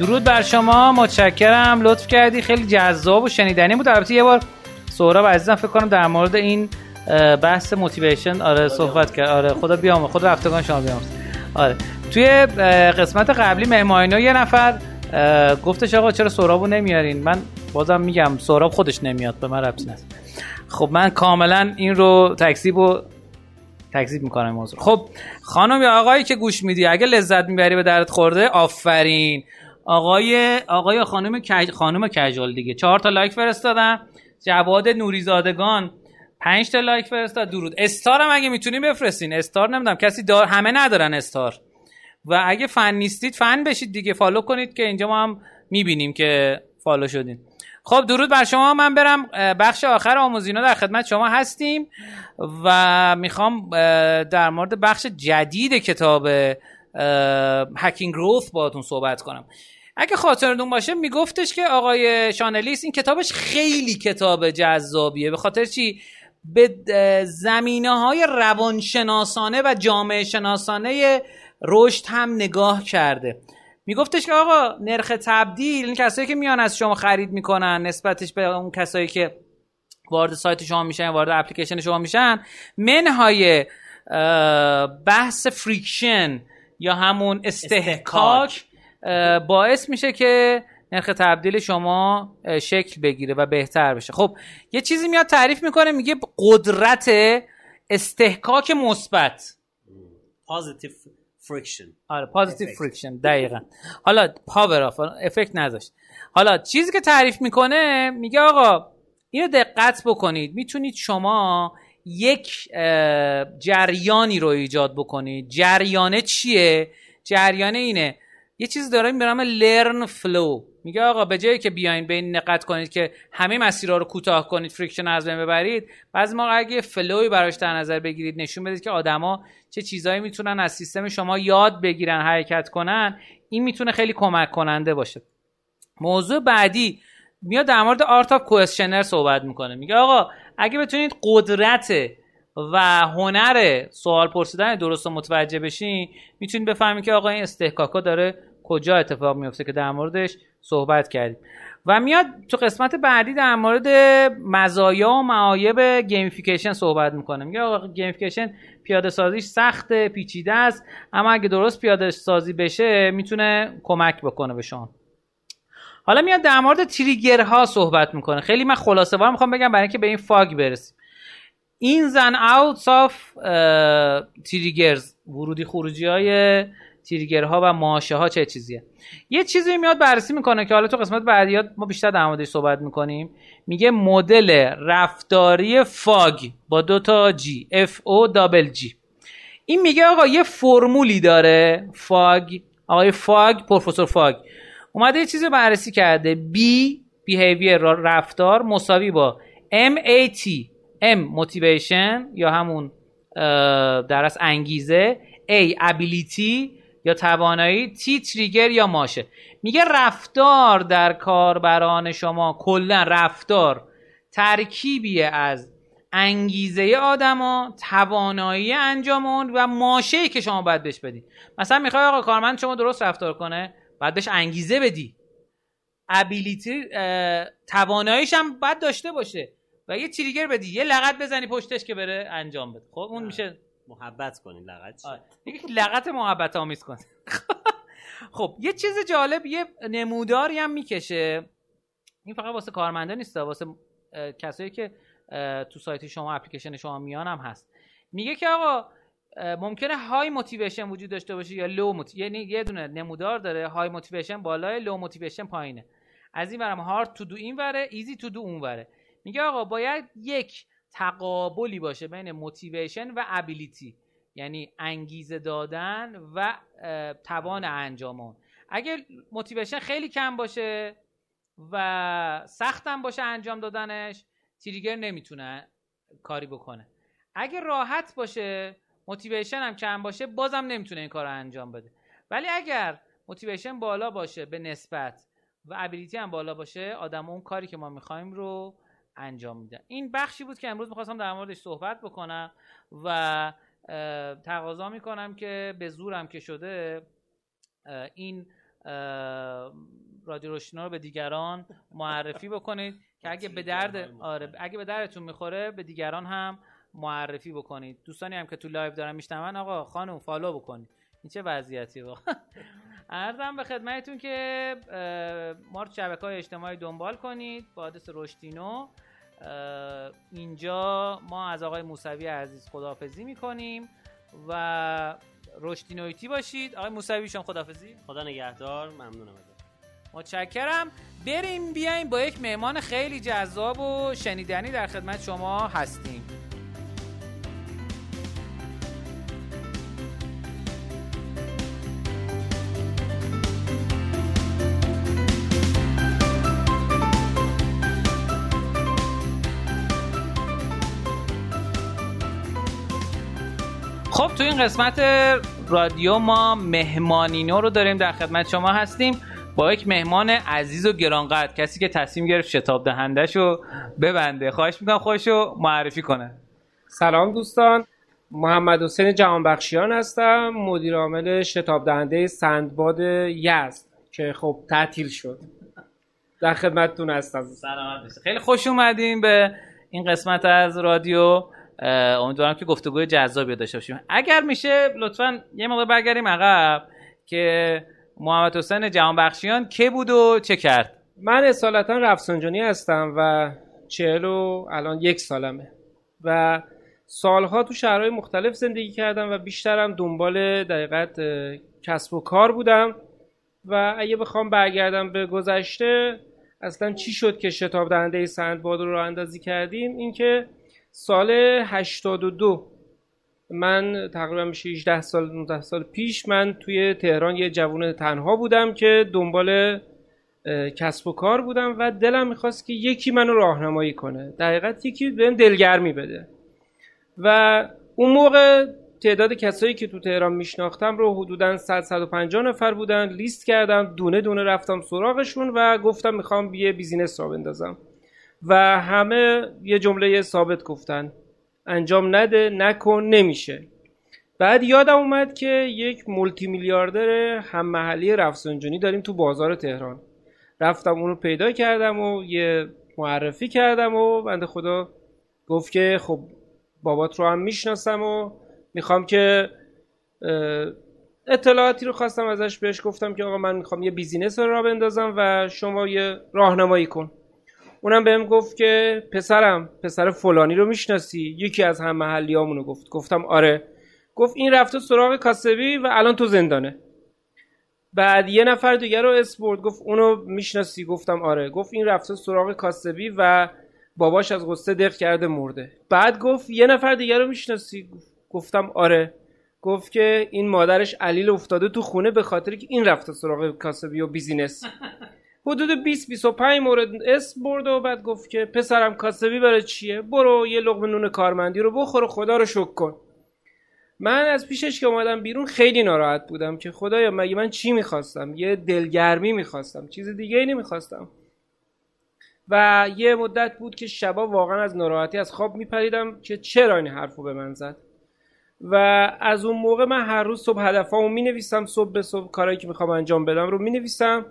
درود بر شما. متشکرم. لطف کردی. خیلی جذاب و شنیدنی بود. البته یه بار سهراب عزیزم فکر کنم در مورد این بحث موتیویشن آره صحبت کرد. آره خدا بیام خود رفتگان شما بیام آره. توی قسمت قبلی مهمانینا یه نفر گفتش آقا چرا سهرابو نمیارین؟ من بازم میگم سهراب خودش نمیاد به من ربطی نیست خب من کاملا این رو تکذیب و تکذیب می‌کنم موضوع. خب خانم یا آقایی که گوش میدی اگه لذت می‌بری به دردت خورده آفرین. آقای آقای خانم کج... خانم کجال دیگه. چهار تا like فرستادم جواد نوریزادگان. پنج تا لایک فرستاد. درود. star هم اگه می‌تونیم بفرستین. star نمی‌دونم. کسی دار همه ندارن star. و اگه فن نیستید فن بشید دیگه. follow کنید که اینجا ما هم می‌بینیم که follow شدین. خب درود بر شما. من برم بخش آخر آموزینا در خدمت شما هستیم و می‌خوام در مورد بخش جدید کتاب هکینگ گروث باهاتون صحبت کنم. اگه خاطرتون باشه میگفتش که آقای شانلیس این کتابش خیلی کتاب جذابیه. به خاطر چی؟ به زمینه های روانشناسانه و جامعه شناسانه رشد هم نگاه کرده. میگفتش که آقا نرخ تبدیل این کسایی که میان از شما خرید می‌کنن نسبتش به اون کسایی که وارد سایت شما میشن وارد اپلیکیشن شما میشن منهای بحث friction یا همون اصطکاک. باعث میشه که نرخ تبدیل شما شکل بگیره و بهتر بشه. خب یه چیزی میاد تعریف می‌کنه میگه قدرت اصطکاک مثبت. Positive friction آره positive friction دقیقا. حالا power of effect نذاشت. حالا چیزی که تعریف می‌کنه میگه آقا اینو دقت بکنید. می‌تونید شما یک جریانی رو ایجاد بکنید. جریانه چیه؟ جریانه اینه یه چیز داره به نام learn flow میگه آقا به جایی که بیاین به این دقت کنید که همه مسیرها رو کوتاه کنید friction از بین ببرید بعضی موقع اگه flow ی براش در نظر بگیرید نشون بدید که آدما چه چیزهایی می‌تونن از سیستم شما یاد بگیرن حرکت کنن این می‌تونه خیلی کمک کننده باشه. موضوع بعدی میاد در مورد art of question صحبت می‌کنه. میگه آقا اگه بتونید قدرت و هنر سوال پرسیدن درست و متوجه بشین می‌تونید بفهمید که آقا این اصطکاکا داره کجا اتفاق میفته که در موردش صحبت کردیم. و میاد تو قسمت بعدی در مورد مزایا و معایب gamification صحبت می‌کنه. میگه آقا gamification پیاده سازیش سخت پیچیده است اما اگه درست پیاده سازی بشه می‌تونه کمک بکنه به شما. حالا میاد در مورد تریگرها صحبت می‌کنه. خیلی من خلاصه وار می‌خوام بگم برای اینکه به این فاگ برسیم. این زن اوتس آف تریگرز ورودی خروجی های تریگرها و ماشه ها چه چیزیه؟ یه چیزی میاد بررسی می‌کنه که حالا تو قسمت بعدی ما بیشتر در موردش صحبت می‌کنیم. میگه مدل رفتاری فاگ با دو تا جی اف او دابل جی این میگه آقا یه فرمولی داره فاگ. آقای فاگ پروفسور فاگ. اومده یه چیزی بررسی کرده. B behavior رفتار مساوی با MAT M motivation یا همون در از انگیزه. A ability. یا توانایی T تریگر یا ماشه. میگه رفتار در کاربران شما کلا رفتار ترکیبی از انگیزه آدما توانایی انجام اون و ماشه که شما باید بهش بدید مثلا می‌خوای آقا کارمند شما درست رفتار کنه باید بهش انگیزه بدی. ابیلیتی تواناییش هم باید داشته باشه و یه تریگر بدی. یه لغت بزنی پشتش که بره انجام بده. خب اون میشه محبت کنی لغت لغت محبت آمیز کن. خب یه چیز جالب یه نموداری هم می‌کشه. این فقط واسه کارمنده نیست واسه کسایی که تو سایت شما اپلیکیشن شما میان هم هست. میگه که آقا ممکنه high motivation وجود داشته باشه یا low mot... یعنی یه دونه نمودار داره high motivation بالای low motivation پایینه. از این برم hard to do این وره easy to do اون وره میگه آقا باید یک تقابلی باشه بین motivation و ability یعنی انگیزه دادن و توان انجام اون. اگه موتیویشن خیلی کم باشه و سختم باشه انجام دادنش تریگر نمی‌تونه کاری بکنه. اگه راحت باشه موتیویشن هم کم باشه بازم نمی‌تونه این کار رو انجام بده. ولی اگر موتیویشن بالا باشه به نسبت و ابیلیتی هم بالا باشه آدم اون کاری که ما می‌خوایم رو انجام میده این بخشی بود که امروز می‌خواستم در موردش صحبت بکنم و تقاضا می‌کنم که به زورم که شده این رادیو روشنا رو به دیگران معرفی بکنید که اگه به درد آره اگه به دردتون می‌خوره به دیگران هم معرفی بکنید. دوستانی هم که تو live دارن میشنون آقا خانم follow بکنید. این چه وضعیتی واقعا؟ عرضم به خدمتتون که ما رو شبکه های اجتماعی دنبال کنید. با آدرس رشدینو. اینجا ما از آقای موسوی عزیز خداحافظی می‌کنیم و رشدینویتی باشید. آقای موسوی شما خداحافظی؟ خدا نگهدار ممنونم متشکرم. بریم بیایم با یک مهمان خیلی جذاب و شنیدنی در خدمت شما هستیم. تو این قسمت رادیو ما مهمانینو رو داریم در خدمت شما هستیم. با یک مهمان عزیز و گرانقدر کسی که تصمیم گرفت شتاب دهندش رو ببنده. خواهش می‌کنم خودش رو معرفی کنه. سلام دوستان. محمد حسین جهانبخشیان هستم. مدیر عامل شتاب دهنده سندباد یزد که خب تعطیل شد. در خدمتتون هستم. سلامت خیلی خوش اومدیم به این قسمت از رادیو. امیدوارم که گفتگوی جذابی داشته باشیم. اگر میشه لطفا یه موقع برگردیم عقب که محمد حسین جهانبخشیان که بود و چه کرد؟ من اصالتا رفسنجانی هستم و چهل و الان یک سالمه. و سالها تو شهرهای مختلف زندگی کردم و بیشترم دنبال دقیقت کسب و کار بودم. و اگه بخوام برگردم به گذشته اصلا چی شد که شتاب دهنده سندباد رو اندازی کردیم؟ اینکه سال 82 من تقریبا میشه 18 سال 19 سال پیش من توی تهران یه جوون تنها بودم که دنبال کسب و کار بودم و دلم می‌خواست که یکی منو راهنمایی کنه. دقیقت یکی بهم دلگرمی بده. و اون موقع تعداد کسایی که تو تهران میشناختم رو حدودا 100 150 نفر بودن. لیست کردم دونه دونه رفتم سراغشون و گفتم می‌خوام یه بیزینس را بندازم. و همه یه جمله ثابت گفتن. انجام نده نکن نمیشه. بعد یادم اومد که یک مولتی میلیاردر هم محلی رفسنجانی داریم تو بازار تهران. رفتم اونو پیدا کردم و یه معرفی کردم و بنده خدا گفت که خب بابات رو هم می‌شناسم و می‌خوام که اطلاعاتی رو خواستم ازش بهش گفتم که آقا من می‌خوام یه business رو راه بندازم و شما یه راهنمایی کن. اونم بهم گفت که پسرم پسر فلانی رو می‌شناسی. یکی از هم محلی رو گفت. گفتم آره. گفت این رفته سراغ کاسبی و الان تو زندانه. بعد یه نفر دیگه رو اسم برد گفت اونو می‌شناسی. گفتم آره. گفت این رفته سراغ کاسبی و باباش از غصه دق کرده مرده. بعد گفت یه نفر دیگه رو می‌شناسی. گفتم آره. گفت که این مادرش علیل افتاده تو خونه به خاطر که این رفته سراغ کاسبی و business. حدود 20 25 مورد اسم برد و بعد گفت که پسرم کاسبی برای چیه؟ برو یه لقمه نون کارمندی رو بخور و خدا رو شکر کن. من از پیشش که اومدم بیرون خیلی ناراحت بودم که خدایا مگه من چی می‌خواستم؟ یه دلگرمی می‌خواستم چیز دیگه ای نمی‌خواستم. و یه مدت بود که شبا واقعا از ناراحتی از خواب میپریدم که چرا این حرفو به من زد. و از اون موقع من هر روز صبح هدفامو می نویسم صبح به صبح کارهایی که می‌خوام انجام بدم رو می نویسم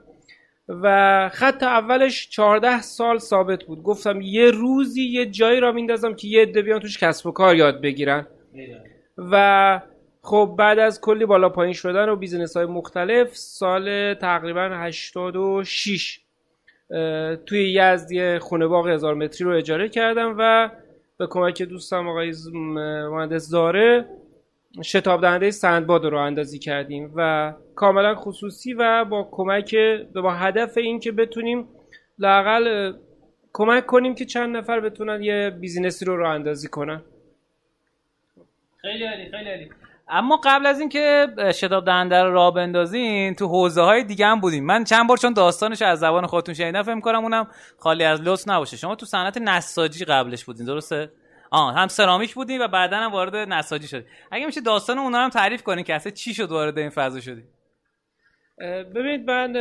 و خط اولش 14 سال ثابت بود. گفتم یه روزی یه جایی راه میندازم که یه عده بیان توش کسب و کار یاد بگیرن. و خب بعد از کلی بالا پایین شدن و business های مختلف سال تقریبا 86 توی یزد یه خونه باغ هزار متری رو اجاره کردم و به کمک دوستم آقای مهندس داره شتاب دهنده سندباد رو راه اندازی کردیم و کاملا خصوصی و با کمک با هدف این که بتونیم لاقل کمک کنیم که چند نفر بتونن یه بیزینسی رو راه اندازی کنن. خیلی عالی خیلی عالی. اما قبل از اینکه شتاب دهنده رو راه بندازین تو حوزه های دیگه هم بودیم من چند بار چون داستانش از زبان خودتون شنیدم فکر کنم اونم خالی از لطف نباشه. شما تو صنعت نساجی قبلش بودین درسته؟ آه هم سرامیک بودین و بعدا هم وارد نساجی شدی اگه میشه داستان اونا هم تعریف کنین که اصلا چی شد وارد این فضا شدی؟ ببینید من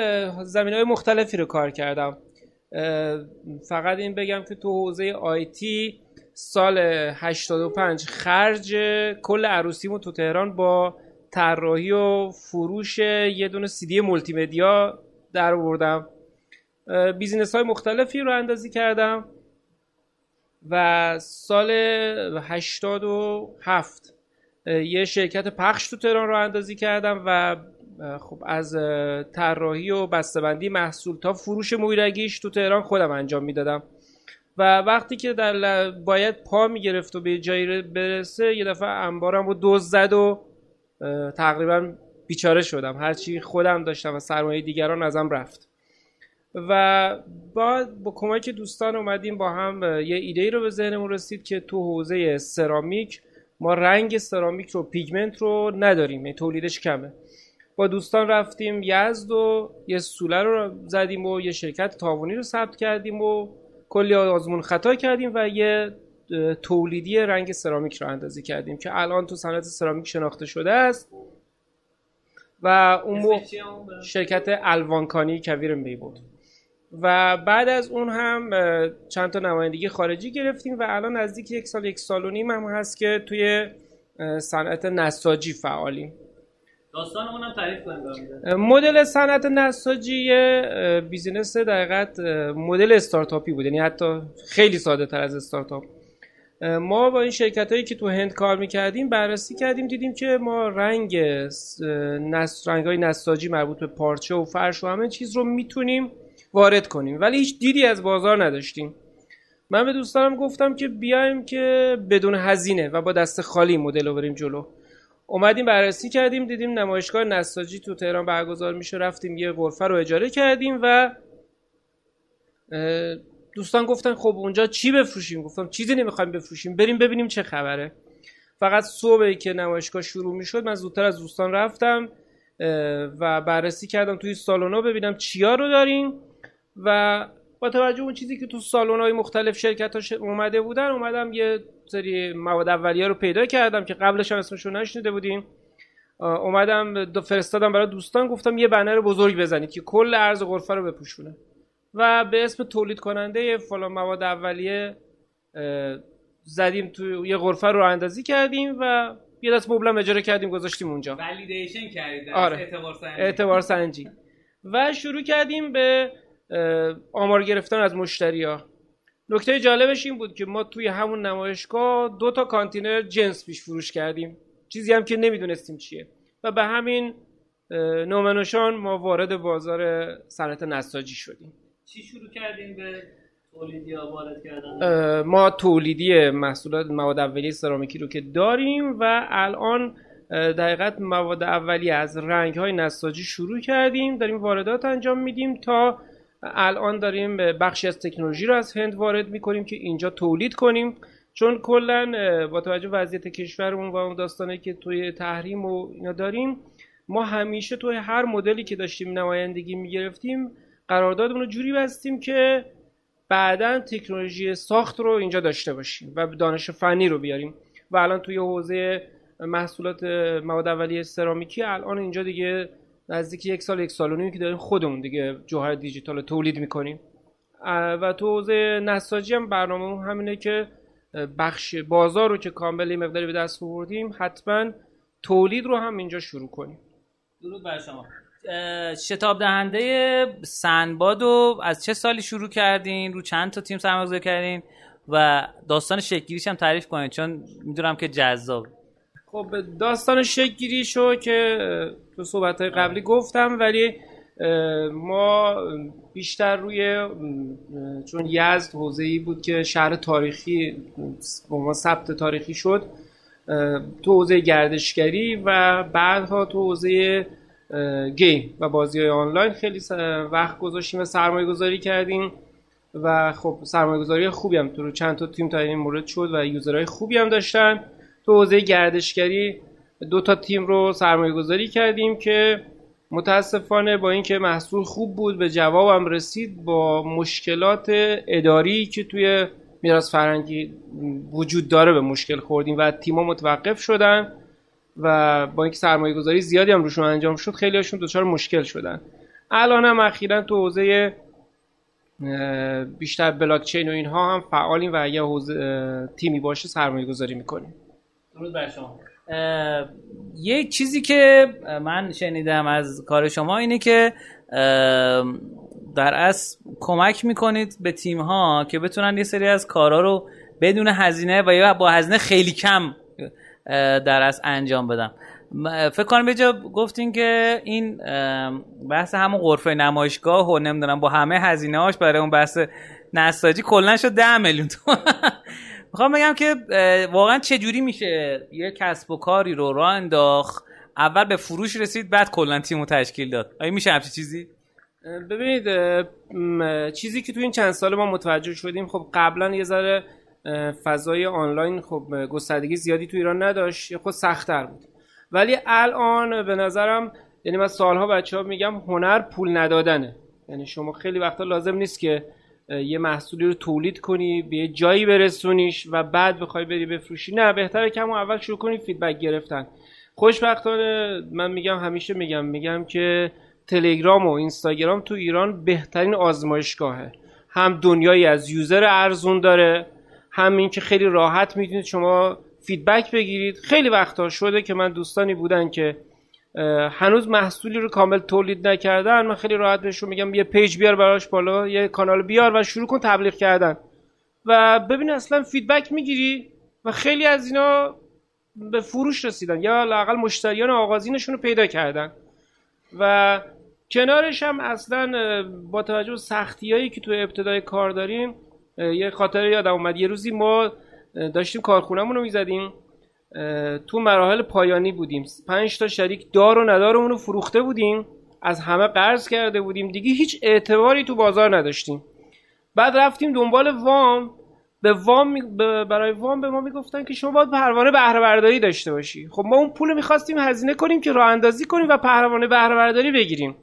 زمین های مختلفی رو کار کردم. فقط این بگم که تو حوزه IT سال 85 خرج کل عروسیمو تو تهران با طراحی و فروش یه دونه CD multimedia در آوردم. business های مختلفی راه اندازی کردم. و سال 87 یه شرکت پخش تو تهران رو اندازی کردم و خب از طراحی و بسته‌بندی محصول تا فروش مویرگیش تو تهران خودم انجام می‌دادم. و وقتی که در باید پا می‌گرفت و به جایی برسه یه دفعه انبارم رو دوز زد و تقریبا بیچاره شدم. هرچی خودم داشتم و سرمایه دیگران ازم رفت. و با, با کمک دوستان اومدیم با هم یه ایده رو به ذهنمون رسید که تو حوزه سرامیک ما رنگ سرامیک رو پیگمنت رو نداریم یعنی تولیدش کمه. با دوستان رفتیم یزد و یه سوله رو زدیم و یه شرکت تعاونی رو ثبت کردیم و کلی آزمون خطا کردیم و یه تولیدی رنگ سرامیک راه اندازی کردیم که الان تو صنعت سرامیک شناخته شده است. و اون شرکت الوانکانی کویر می بود و بعد از اون هم چند تا نمایندگی خارجی گرفتیم و الان نزدیک یک سال یک سال و نیم هم هست که توی صنعت نساجی فعالیم. داستان اونم تعریف مدل صنعت نساجی business دقیقا مدل استارتاپی بود. یعنی حتی خیلی ساده تر از استارتاپ. ما با این شرکت هایی که تو هند کار می‌کردیم بررسی کردیم دیدیم که ما رنگ نس... رنگ های نساجی مربوط به پارچه و فرش و همه چیز رو می‌تونیم وارد کنیم. ولی هیچ دیدی از بازار نداشتیم. من به دوستانم گفتم که بیایم که بدون هزینه و با دست خالی مدل رو بریم جلو. اومدیم بررسی کردیم دیدیم نمایشگاه نساجی تو تهران برگزار میشه. رفتیم یه غرفه رو اجاره کردیم و دوستان گفتن خب اونجا چی بفروشیم؟ گفتم چیزی نمی‌خوایم بفروشیم. بریم ببینیم چه خبره. فقط صبحی که نمایشگاه شروع می‌شد من زودتر از دوستان رفتم و بررسی کردم توی سالونا ببینم چیا رو داریم. و با توجه اون چیزی که تو سالن های مختلف شرکت ها اومده بودن اومدم یه سری مواد اولیه رو پیدا کردم که قبلش هم اسمشو نشنیده بودیم اومدم فرستادم برای دوستان گفتم یه بنر بزرگ بزنید که کل ارز غرفه رو بپوشونه و به اسم تولید کننده فلان مواد اولیه زدیم تو یه غرفه رو اندازی کردیم و یه دست مبلم اجاره کردیم گذاشتیم اونجا ولیدیشن کردید آره. اعتبار سنجی. اعتبار سنجی و شروع کردیم به آمار گرفتن از مشتری ها نکته جالبش این بود که ما توی همون نمایشگاه دو تا کانتینر جنس پیش فروش کردیم. چیزی هم که نمی‌دونستیم چیه. و به همین نومنوشان ما وارد بازار صنعت نساجی شدیم. چی شروع کردیم به تولیدی وارد کردن؟ ما تولیدی محصولات مواد اولیه سرامیکی رو که داریم و الان دقیقت مواد اولیه از رنگ های نساجی شروع کردیم. داریم واردات انجام میدیم تا الان داریم بخشی از تکنولوژی رو از هند وارد می‌کنیم که اینجا تولید کنیم. چون کلا با توجه وضعیت کشورمون و اون داستانه که توی تحریم و اینا داریم ما همیشه توی هر مدلی که داشتیم نمایندگی می‌گرفتیم قراردادمون رو جوری بستیم که بعدا تکنولوژی ساخت رو اینجا داشته باشیم و دانش فنی رو بیاریم. و الان توی حوزه محصولات مواد اولیه سرامیکی الان اینجا دیگه نزدیک یک سال یک سال و که داریم خودمون دیگه جوهر دیجیتال تولید می‌کنیم. و تو حوزه نساجی هم برنامه همینه که بخش بازار رو که کامل مقداری به دست آوردیم حتما تولید رو هم اینجا شروع کنیم. درود بر شما. شتاب دهنده سنباد رو از چه سالی شروع کردین؟ رو چند تا تیم سرمایه‌گذاری کردین؟ و داستان شکلگیریش هم تعریف کنین چون می‌دونم که جذاب. خب داستان شکلگیری شو که تو صحبت های قبلی گفتم ولی ما بیشتر روی چون یزد حوزه ای بود که شهر تاریخی ما ثبت تاریخی شد تو حوزه گردشگری و بعدها تو حوزه گیم و بازی های آنلاین خیلی وقت گذاشتیم و سرمایه گذاری کردیم و خب سرمایه گذاری خوبی هم تو چند تا تیم تا این مورد شد و یوزرهای خوبی هم داشتن. تو حوزه گردشگری دو تا تیم رو سرمایه گذاری کردیم که متاسفانه با اینکه محصول خوب بود به جوابم رسید با مشکلات اداری که توی میراث فرهنگی وجود داره به مشکل خوردیم و تیم‌ها متوقف شدن و با اینکه سرمایه گذاری زیادی هم روشون انجام شد خیلی هاشون دچار مشکل شدن. الان هم اخیرا تو حوزه بیشتر بلاک چین و اینها هم فعالیم و اگه حوزه تیمی باشه سرمایه گذاری می‌کنیم. درود بر شما. چیزی که من شنیدم از کار شما اینه که در اصل کمک می‌کنید به تیم ها که بتونن یه سری از کارا رو بدون هزینه و یا با هزینه خیلی کم در اصل انجام بدم فکر کنم جا گفتین که این بحث همون غرفه نمایشگاه و نمی‌دونم با همه هزینه هاش برای اون بحث نساجی کلا شد 10 میلیون تومان. می‌خوام بگم که واقعا چه جوری میشه یه کسب و کاری رو راه انداخت؟ اول به فروش رسید بعد کلا تیمو تشکیل داد. آیا میشه همچین چیزی؟ ببینید چیزی که تو این چند سال ما متوجه شدیم خب قبلا یه ذره فضای آنلاین خب گستردگی زیادی تو ایران نداشت خود سختتر بود. ولی الان به نظرم یعنی من سالها بچه ها میگم هنر پول ندادنه. یعنی شما خیلی وقتا لازم نیست که یه محصولی رو تولید کنی به یه جایی برسونیش و بعد بخوای بری بفروشی. نه بهتره که همون اول شروع کنی feedback گرفتن. خوشبختانه من میگم همیشه میگم میگم که تلگرام و اینستاگرام تو ایران بهترین آزمایشگاهه. هم دنیایی از user ارزون داره هم این که خیلی راحت می‌تونید شما feedback بگیرید. خیلی وقتا شده که من دوستانی بودن که هنوز محصولی رو کامل تولید نکردن. من خیلی راحت بهشون میگم یه page بیار براش بالا یه کانال بیار و شروع کن تبلیغ کردن. و ببین اصلا feedback می‌گیری و خیلی از اینا به فروش رسیدن. یا لاقل مشتریان آغازینشون رو پیدا کردن. و کنارش هم اصلا با توجه به سختی هایی که تو ابتدای کار داریم یه خاطره یادم اومد. یه روزی ما داشتیم کارخونهمون رو می‌زدیم. تو مراحل پایانی بودیم. پنج تا شریک دار و ندارمون رو فروخته بودیم. از همه قرض کرده بودیم. دیگه هیچ اعتباری تو بازار نداشتیم. بعد رفتیم دنبال وام. به وام برای وام به ما می‌گفتن که شما باید پروانه بهره برداری داشته باشی. خب ما اون پول می‌خواستیم هزینه کنیم که راه اندازی کنیم و پروانه بهره برداری بگیریم.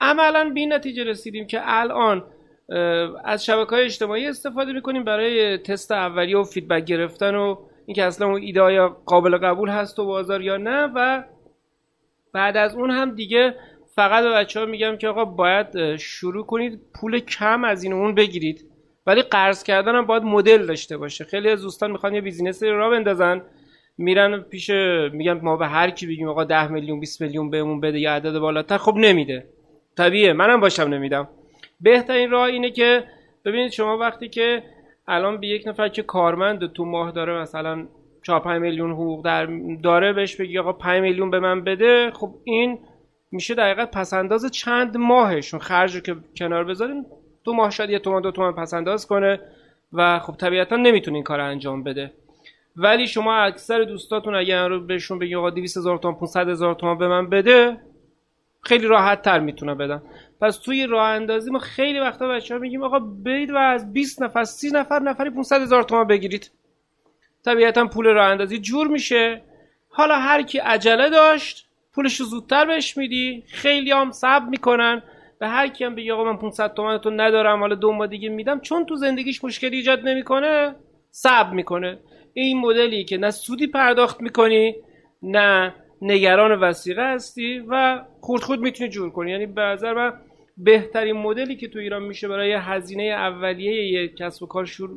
عملا به نتیجه رسیدیم که الان از شبکه های اجتماعی استفاده می‌کنیم برای تست اولیه و فیدبک گرفتن و اینکه اصلا اون ایده قابل قبول هست تو بازار یا نه و بعد از اون هم دیگه فقط به بچه ها میگم که آقا باید شروع کنید پول کم از این اون بگیرید. ولی قرض کردن هم باید مدل داشته باشه. خیلی از دوستان می‌خوان یه بیزینس را بندازن. میرن پیش میگن ما به هر کی بگیم آقا 10 میلیون 20 میلیون بهمون بده یا عدد بالاتر. خب نمیده. طبیعه منم باشم نمیدم. بهترین راه اینه که ببینید شما وقتی که الان به یک نفر که کارمند تو ماه داره مثلا 4 5 میلیون حقوق در داره بهش بگی آقا 5 میلیون به من بده خب این میشه دقیقا پسنداز چند ماهشون؟ خرج رو که کنار بذاریم دو ماه شاید یه تومن دو تومن پسنداز کنه و خب طبیعتا نمی‌تونه این کار انجام بده. ولی شما اکثر دوستاتون اگر رو بهشون بگی آقا 200 هزار تومان 500 هزار تومان به من بده خیلی راحت تر می‌تونه بدن. پس توی راه اندازی ما خیلی وقتا بچه ها میگیم آقا برید و از 20 نفر 30 نفر نفری 500 هزار تومان بگیرید. طبیعتا پول راه اندازی جور میشه. حالا هر کی عجله داشت پولش زودتر بهش میدی. خیلی هم صبر می‌کنن. به هر کی هم بگی آقا من 500 تومن تو ندارم حالا دو ماه دیگه میدم. چون تو زندگیش مشکلی ایجاد نمی‌کنه صبر می‌کنه. این مدلی که نه سودی پرداخت می‌کنی نه نگران وسیقه هستی و خود خود می‌تونی جور کنی. یعنی به نظر من بهترین مدلی که تو ایران میشه برای هزینه اولیه یک کسب و کار شور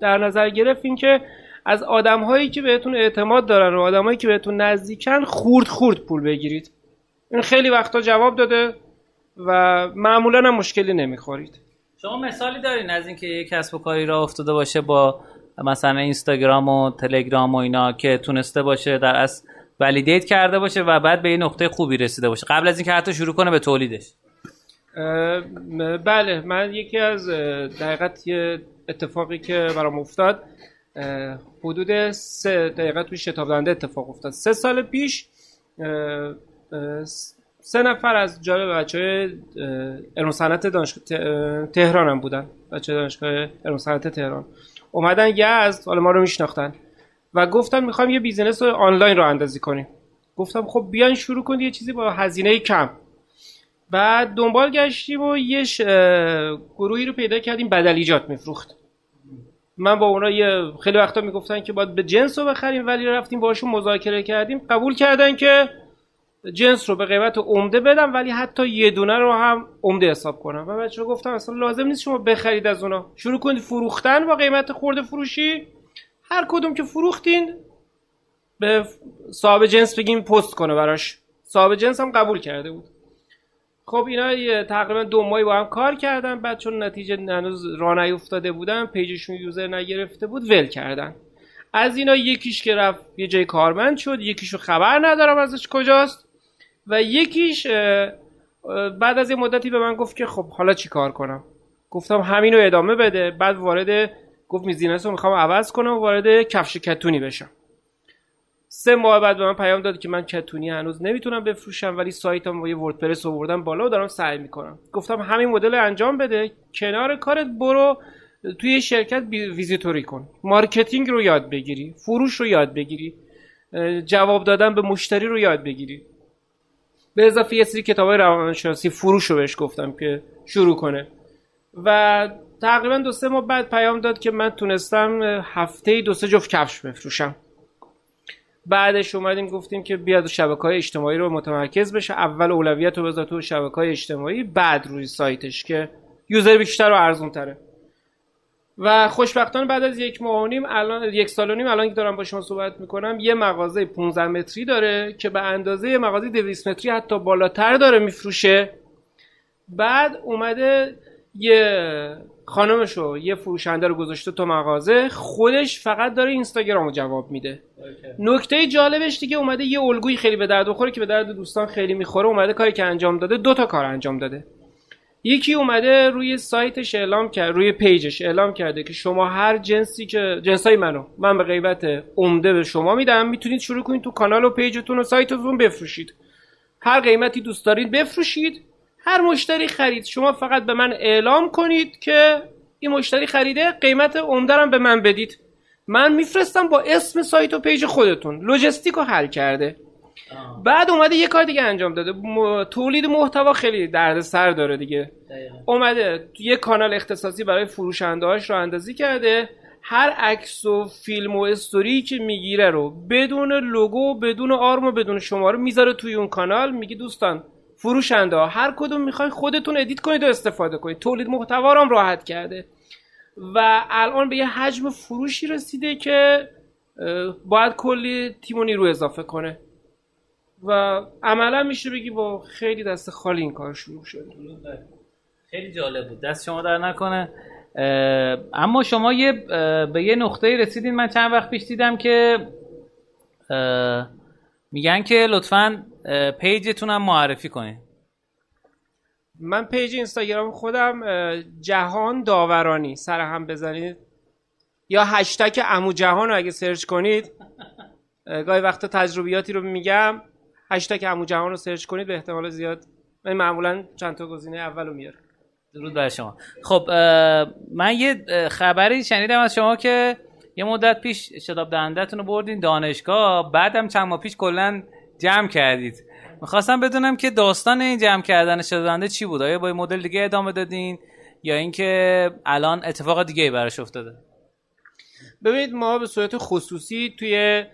در نظر گرفت این که از آدم هایی که بهتون اعتماد دارن و آدم هایی که بهتون نزدیکن خورد خورد پول بگیرید. این خیلی وقتا جواب داده و معمولا هم مشکلی نمی‌خورید. شما مثالی دارین از اینکه یک کسب و کاری را افتاده باشه با مثلا اینستاگرام و تلگرام و اینا که تونسته باشه در از ولیدیت کرده باشه و بعد به این نقطه خوبی رسیده باشه. قبل از اینکه حتی شروع کنه به تولیدش. بله من یکی از دقیقت یه اتفاقی که برام افتاد حدود سه دقیقه توی شتاب اتفاق افتاد. سه سال پیش سه نفر از جالب بچه های صنعت دانشگاه تهران هم بودن. بچه دانشگاه صنعت تهران. اومدن یزد حالا ما رو میشناختن. و گفتن می‌خوایم یه بیزینس رو آنلاین رو اندازی کنیم. گفتم خب بیاین شروع کنید یه چیزی با هزینه کم. بعد دنبال گشتیم و یه گروهی رو پیدا کردیم. بدل ایجاد میفروخت. من با اونا یه خیلی وقتا می‌گفتن که باید به جنس رو بخریم ولی رفتیم باشون مذاکره کردیم. قبول کردن که جنس رو به قیمت عمده بدم ولی حتی یه دونه رو هم عمده حساب کنم. و بچه گفتم اصلا لازم نیست شما بخرید از اونا. شروع کنید فروختن با قیمت خورده فروشی. هر کدوم که فروختین به صاحب جنس بگیم پست کنه براش. صاحب جنس هم قبول کرده بود. خب اینا تقریبا دو ماهی با هم کار کردن بعد چون نتیجه هنوز راه نیفتاده بودن پیجشون یوزر نگرفته بود ول کردن. از اینا یکیش که رفت یه جای کارمند شد یکیشو خبر ندارم ازش کجاست و یکیش بعد از یه مدتی به من گفت که خب حالا چی کار کنم؟ گفتم همینو ادامه بده. بعد وارد گفت business رو می‌خوام عوض کنم وارد کفش کتونی بشم. سه ماه بعد به من پیام داد که من کتونی هنوز نمی‌تونم بفروشم ولی سایتم با یه WordPress آوردم بالا و دارم سعی می‌کنم. گفتم همین مدل انجام بده کنار کارت برو توی شرکت ویزیتوری کن. marketing رو یاد بگیری فروش رو یاد بگیری جواب دادن به مشتری رو یاد بگیری. به اضافه یه سری کتاب روانشناسی فروش رو بهش گفتم که شروع کنه. و تقریبا دو سه ماه بعد پیام داد که من تونستم هفته دو سه جفت کفش بفروشم. بعدش اومدیم گفتیم که بیاد شبکه های اجتماعی رو متمرکز بشه. اول اولویت رو بذار تو شبکه های اجتماعی بعد روی سایتش که یوزر بیشتر و ارزون تره و خوشبختانه بعد از یک ماه و الان یک سال و نیم الان که دارم با شما صحبت می‌کنم یه مغازه 15 متری داره که به اندازه مغازه 200 متری حتی بالاتر داره میفروشه. بعد اومده یه خانمشو یه فروشنده رو گذاشته تو مغازه خودش فقط داره اینستاگرام رو جواب میده. نکته جالبش دیگه اومده یه الگوی خیلی به درد بخوره که به درد دوستان خیلی می‌خوره اومده کاری که انجام داده دو تا کار انجام داده. یکی اومده روی سایتش اعلام کرد روی پیجش اعلام کرده که شما هر جنسی که جنسای منو من به غیبت عمده به شما میدم می‌تونید شروع کنید تو کانال و پیجتون و سایتتون بفروشید. هر قیمتی دوست دارید بفروشید. هر مشتری خرید. شما فقط به من اعلام کنید که این مشتری خریده قیمت عمده به من بدید. من میفرستم با اسم سایت و page خودتون. لوجستیک رو حل کرده. بعد اومده یه کار دیگه انجام داده. تولید محتوا خیلی درد سر داره دیگه. اومده یه کانال اختصاصی برای فروشنده هاش راه اندازی کرده. هر عکس و فیلم و استوری که می‌گیره رو بدون لوگو بدون آرم و بدون شماره می‌ذاره توی اون کانال. میگه دوستان فروشنده هر کدوم می‌خوای خودتون ادیت کنید و استفاده کنید. تولید محتوا هم راحت کرده. و الان به یه حجم فروشی رسیده که باید کلی تیم و نیرو اضافه کنه. و عملا میشه بگی با خیلی دست خالی این کار شروع شده. خیلی جالب بود. دست شما در نکنه. اما شما یه به یه نقطه رسیدین. من چند وقت پیش دیدم که میگن که لطفا page تون هم معرفی کنین. من page اینستاگرام خودم جهان داورانی. سر هم بزنید. یا هشتگ عمو جهان رو اگه سرچ کنید. گاهی وقتا تجربیاتی رو میگم. هشتگ عمو جهان رو سرچ کنید به احتمال زیاد. من معمولا چند تا گزینه اول رو میاره. درود بر شما. خب من یه خبری شنیدم از شما که یه مدت پیش شتاب دهندهتون رو بردین دانشگاه. بعدم چند ماه پیش کلا جمع کردید. می‌خواستم بدونم که داستان این جمع کردن شتاب دهنده چی بود؟ آیا با مدل دیگه ادامه دادین؟ یا اینکه الان اتفاق دیگه براش افتاده؟ ببینید ما به صورت خصوصی توی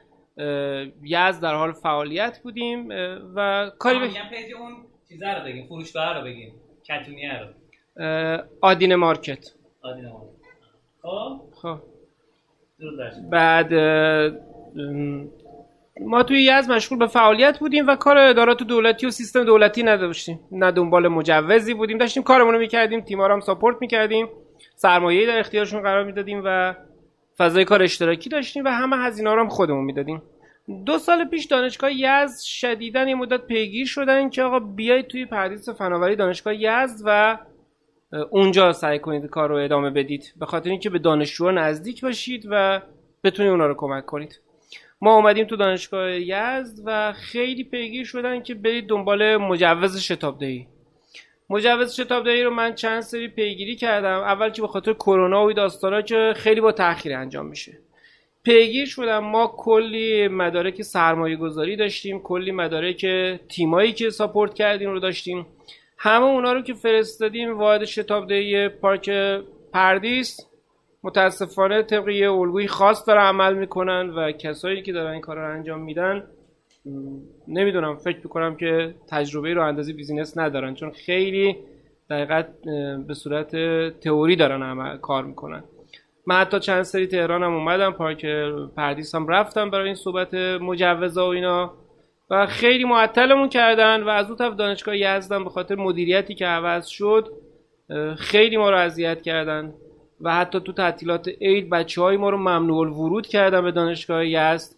یز در حال فعالیت بودیم و کاری به پیج اون چیزا رو بگیم فروشگاه رو بگیم کتونیه رو. آدین مارکت. آدین مارکت. خب؟ خب. بعد ما توی یزد مشغول به فعالیت بودیم و کار ادارات دولتی و سیستم دولتی نداشتیم. نه دنبال مجوزی بودیم. داشتیم کارمون رو می‌کردیم تیم‌ها رو هم support می‌کردیم. سرمایه‌ای در اختیارشون قرار می‌دادیم و فضای کار اشتراکی داشتیم و همه هزینه رو هم خودمون می‌دادیم. دو سال پیش دانشگاه یزد شدیدا یه مدت پیگیر شدن که آقا بیایید توی پردیس فناوری دانشگاه یزد و اونجا سعی کنید کار رو ادامه بدید. به خاطر اینکه به دانشجوها نزدیک باشید و بتونید اونا رو کمک کنید. ما اومدیم تو دانشگاه یزد و خیلی پیگیر شدن که برید دنبال مجوز شتابدهی مجوز شتابدهی رو من چند سری پیگیری کردم. اول که به خاطر کرونا و داستانا که خیلی با تاخیر انجام میشه. پیگیر شدم. ما کلی مدارک سرمایه گذاری داشتیم. کلی مدارک تیمایی که support کردیم رو داشتیم. همه اونا رو که فرستادیم واحد شتابدهی پارک پردیس. متاسفانه طبق یه الگوی خاص داره عمل می‌کنن و کسایی که دارن این کار رو انجام میدن نمی‌دونم فکر می‌کنم که تجربه راه اندازی business ندارن چون خیلی دقیقا به صورت تئوری دارن عمل کار می‌کنن. من حتی چند سری تهران هم اومدم پارک پردیس هم رفتم برای این صحبت مجوزا و اینا و خیلی معطلمون کردن و از اون طرف دانشگاه یزدم به خاطر مدیریتی که عوض شد خیلی ما رو اذیت کردن. و حتی تو تعطیلات عید بچه های ما رو ممنوع ورود کردن به دانشگاه یزد.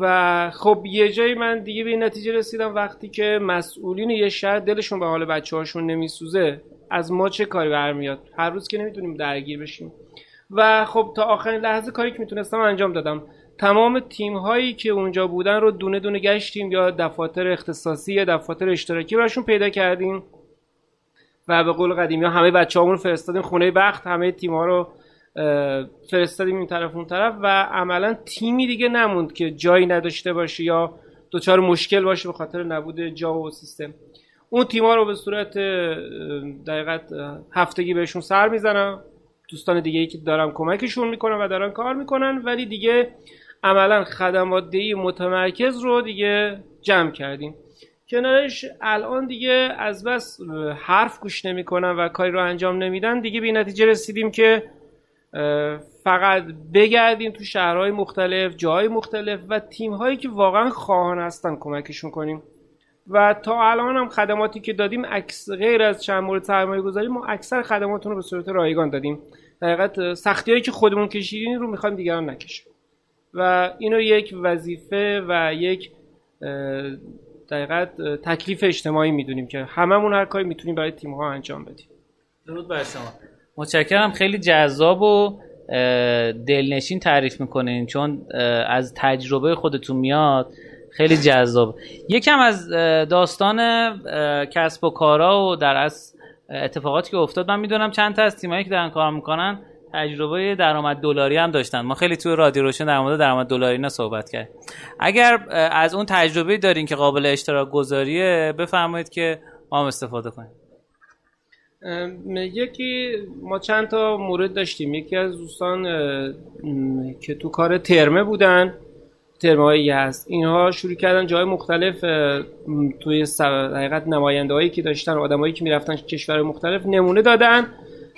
و خب یه جایی من دیگه به این نتیجه رسیدم وقتی که مسئولین یه شهر دلشون به حال بچه هاشون نمیسوزه از ما چه کاری برمیاد؟ هر روز که نمی‌تونیم درگیر بشیم. و خب تا آخرین لحظه کاری که می‌تونستم انجام دادم. تمام تیم هایی که اونجا بودن رو دونه دونه گشتیم یا دفاتر اختصاصی یا دفاتر اشتراکی براشون پیدا کردیم. و به قول قدیمی ها همه بچه همون فرستادیم خونه بخت همه تیم ها رو فرستادیم این طرف اون طرف و عملا تیمی دیگه نموند که جایی نداشته باشه یا دچار مشکل باشه به خاطر نبود جا و سیستم. اون تیما رو به صورت دقیقت هفتگی بهشون سر می‌زنم. دوستان دیگه ای که دارم کمکشون می‌کنم و دارن کار می‌کنن ولی دیگه عملا خدمات متمرکز رو دیگه جمع کردیم. کنارش الان دیگه از بس حرف گوش نمی‌کنن و کاری رو انجام نمیدن. دیگه به نتیجه رسیدیم که فقط بگردیم تو شهرهای مختلف جاهای مختلف و تیم هایی که واقعا خواهان هستن کمکشون کنیم. و تا الان هم خدماتی که دادیم اکس غیر از چند مورد سرمایه گذاری ما اکثر خدماتون رو به صورت رایگان دادیم. دقیقت سختی هایی که خودمون کشیدین رو می‌خوایم دیگران نکشیم. و اینو یک وظیفه و یک دقیقت تکلیف اجتماعی می‌دونیم که هممون هر کاری می‌تونیم برای تیم ها انجام بدیم. درود بر شما. متشکرم. خیلی جذاب و دلنشین تعریف می‌کنین چون از تجربه خودتون میاد. خیلی جذاب. یکم از داستان کسب و کارا و در از اتفاقاتی که افتاد من می‌دونم چند تا از تیمایی که دارن کار می‌کنن تجربه درآمد دلاری هم داشتن. ما خیلی توی رادیو روشن در مورد درآمد دلاری نه صحبت کرد اگر از اون تجربه دارین که قابل اشتراک گذاریه بفرمایید که ما هم استفاده کنیم. یکی ما چند تا مورد داشتیم. یکی از دوستان که تو کار ترمه بودن ترمایی هست اینها شروع کردن جای مختلف توی حقیقت نماینده هایی که داشتن آدمایی که می‌رفتن کشور مختلف نمونه دادن.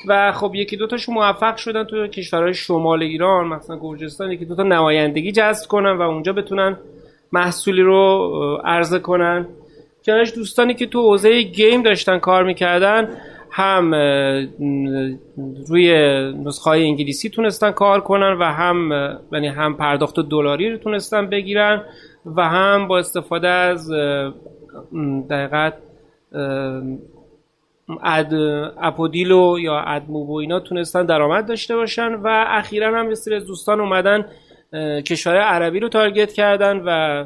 و خب یکی دوتاشون موفق شدن توی کشورهای شمال ایران مثلا گرجستان یکی دوتا نمایندگی جذب کنن و اونجا بتونن محصولی رو عرضه کنن. کنارش دوستانی که تو حوزه گیم داشتن کار می‌کردن هم روی نسخه های انگلیسی تونستن کار کنن و هم یعنی هم پرداخت دلاری رو تونستن بگیرن و هم با استفاده از دقیقت اد اپودیلو یا ادموب و اینا تونستن درآمد داشته باشن و اخیرا هم یه از دوستان اومدن کشور عربی رو تارگت کردن و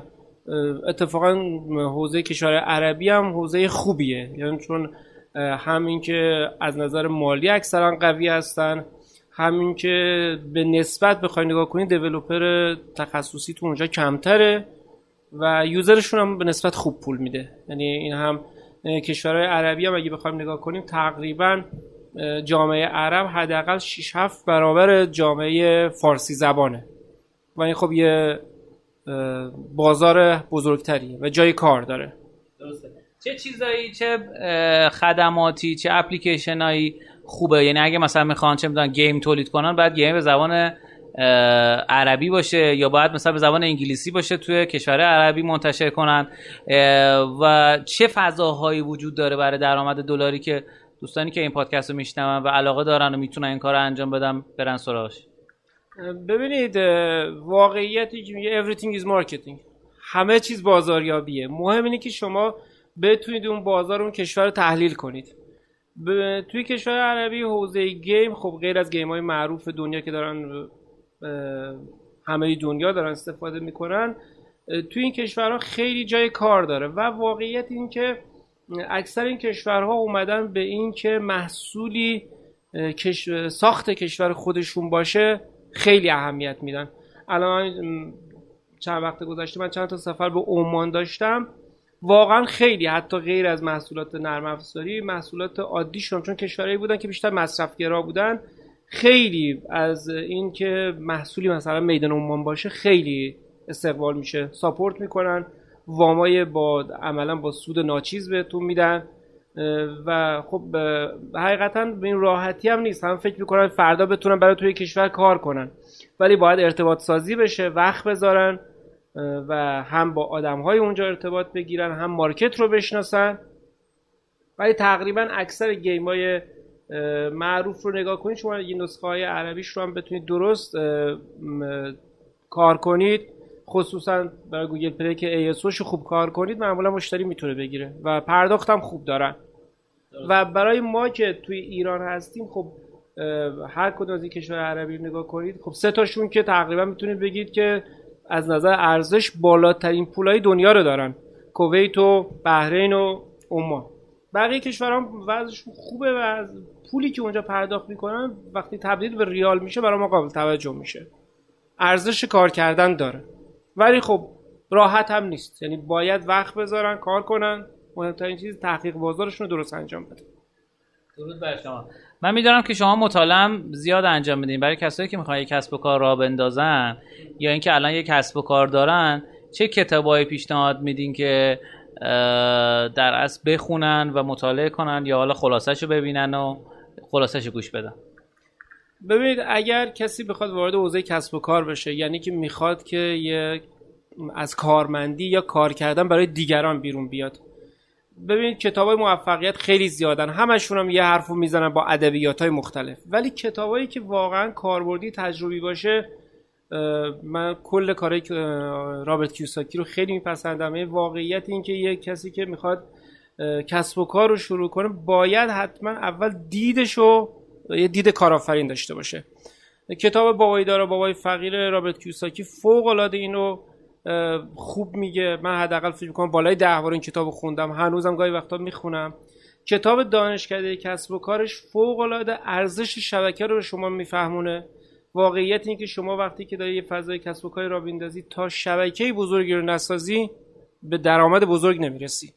اتفاقا حوزه کشور عربی هم حوزه خوبیه. یعنی چون همین که از نظر مالی اکثرا قوی هستن همین که به نسبت بخوای نگاه کنید دیولوپر تخصصی تو اونجا کمتره و یوزرشون هم به نسبت خوب پول میده. یعنی این هم کشورهای عربی هم اگه بخوایم نگاه کنیم تقریبا جامعه عرب حداقل 6 7 برابر جامعه فارسی زبانه. و این خب یه بازار بزرگتریه و جای کار داره. درسته. چه چیزایی چه خدماتی چه اپلیکیشنایی خوبه؟ یعنی اگه مثلا می‌خوان چه می‌دونن گیم تولید کنن بعد گیم به زبان عربی باشه یا باید مثلا به زبان انگلیسی باشه توی کشور عربی منتشر کنن. و چه فضاهایی وجود داره برای درآمد دلاری که دوستانی که این پادکست رو میشنون و علاقه دارن و می‌تونن این کار رو انجام بدن برن سراغش؟ ببینید واقعیتی که میگه everything is marketing. همه چیز بازاریابیه. مهم اینه که شما بتونید اون بازار اون کشور رو تحلیل کنید. توی کشور عربی حوزه گیم خب غیر از گیم های معروف دنیا که دارن همه دنیا دارن استفاده می‌کنن. توی این کشورها خیلی جای کار داره و واقعیت این که اکثر این کشورها اومدن به این که محصولی ساخت کشور خودشون باشه خیلی اهمیت میدن. الان چند وقت گذشته من چند تا سفر به عمان داشتم. واقعا خیلی حتی غیر از محصولات نرم افزاری محصولات عادی شدن چون کشورهایی بودن که بیشتر مصرفگرا بودن. خیلی از اینکه محصولی مثلا میدان عمان باشه خیلی استقبال میشه. ساپورت می‌کنن. وامای با عملا با سود ناچیز بهتون میدن. و خب حقیقتا به این راحتی هم نیست. هم فکر می‌کنن فردا بتونن برای توی کشور کار کنن. ولی باید ارتباط سازی بشه وقت بذارن و هم با آدم های اونجا ارتباط بگیرن هم market رو بشناسن. ولی تقریبا اکثر game های معروف رو نگاه کنید شما این نسخه های عربیش رو هم بتونید درست کار کنید. خصوصا برای Google Play که ASO خوب کار کنید معمولا مشتری می‌تونه بگیره و پرداخت هم خوب دارن. و برای ما که توی ایران هستیم خب هر کدوم از این کشور عربی رو نگاه کنید خب سه تاشون که تقریبا می‌تونید بگید که از نظر ارزش بالاترین پولای دنیا رو دارن. کویت و بحرین و عمان. بقیه کشورها وضعشون خوبه و پولی که اونجا پرداخت می‌کنن وقتی تبدیل به ریال میشه برای ما قابل توجه میشه. ارزش کار کردن داره. ولی خب راحت هم نیست. یعنی باید وقت بذارن کار کنن. مهمترین چیز تحقیق بازارشون رو درست انجام بده درود بر شما. من می‌دونم که شما مطالعه زیاد انجام میدین. برای کسایی که می‌خوان یک کسب و کار را بندازن یا اینکه الان یک کسب و کار دارن چه کتابایی پیشنهاد میدین که در اصل بخونن و مطالعه کنن یا حالا خلاصش رو ببینن و خلاصش گوش بدن ببینید اگر کسی بخواد وارد حوزه کسب و کار بشه یعنی که می‌خواد که یک از کارمندی یا کار کردن برای دیگران بیرون بیاد. ببینید کتاب های موفقیت خیلی زیادن. همشون هم یه حرف رو می‌زنن با ادبیات های مختلف. ولی کتابایی که واقعا کاربردی تجربی باشه من کل کارهای رابرت کیوساکی رو خیلی میپسندم. واقعیت این که یک کسی که می‌خواد کسب و کار رو شروع کنه باید حتما اول دیدش رو یه دید کارآفرین داشته باشه. کتاب بابای دارا بابای فقیر رابرت کیوساکی فوق العاده اینو خوب میگه. من حداقل فکر می‌کنم بالای ده بار این کتاب خوندم. هنوزم گاهی وقتا می‌خونم. کتاب دانشکده کسب و کارش فوق العاده ارزش شبکه رو به شما میفهمونه. واقعیت این که شما وقتی که داری یه فضای کسب و کاری را بیندازی تا شبکه بزرگی رو نسازی به درآمد بزرگ نمی‌رسی.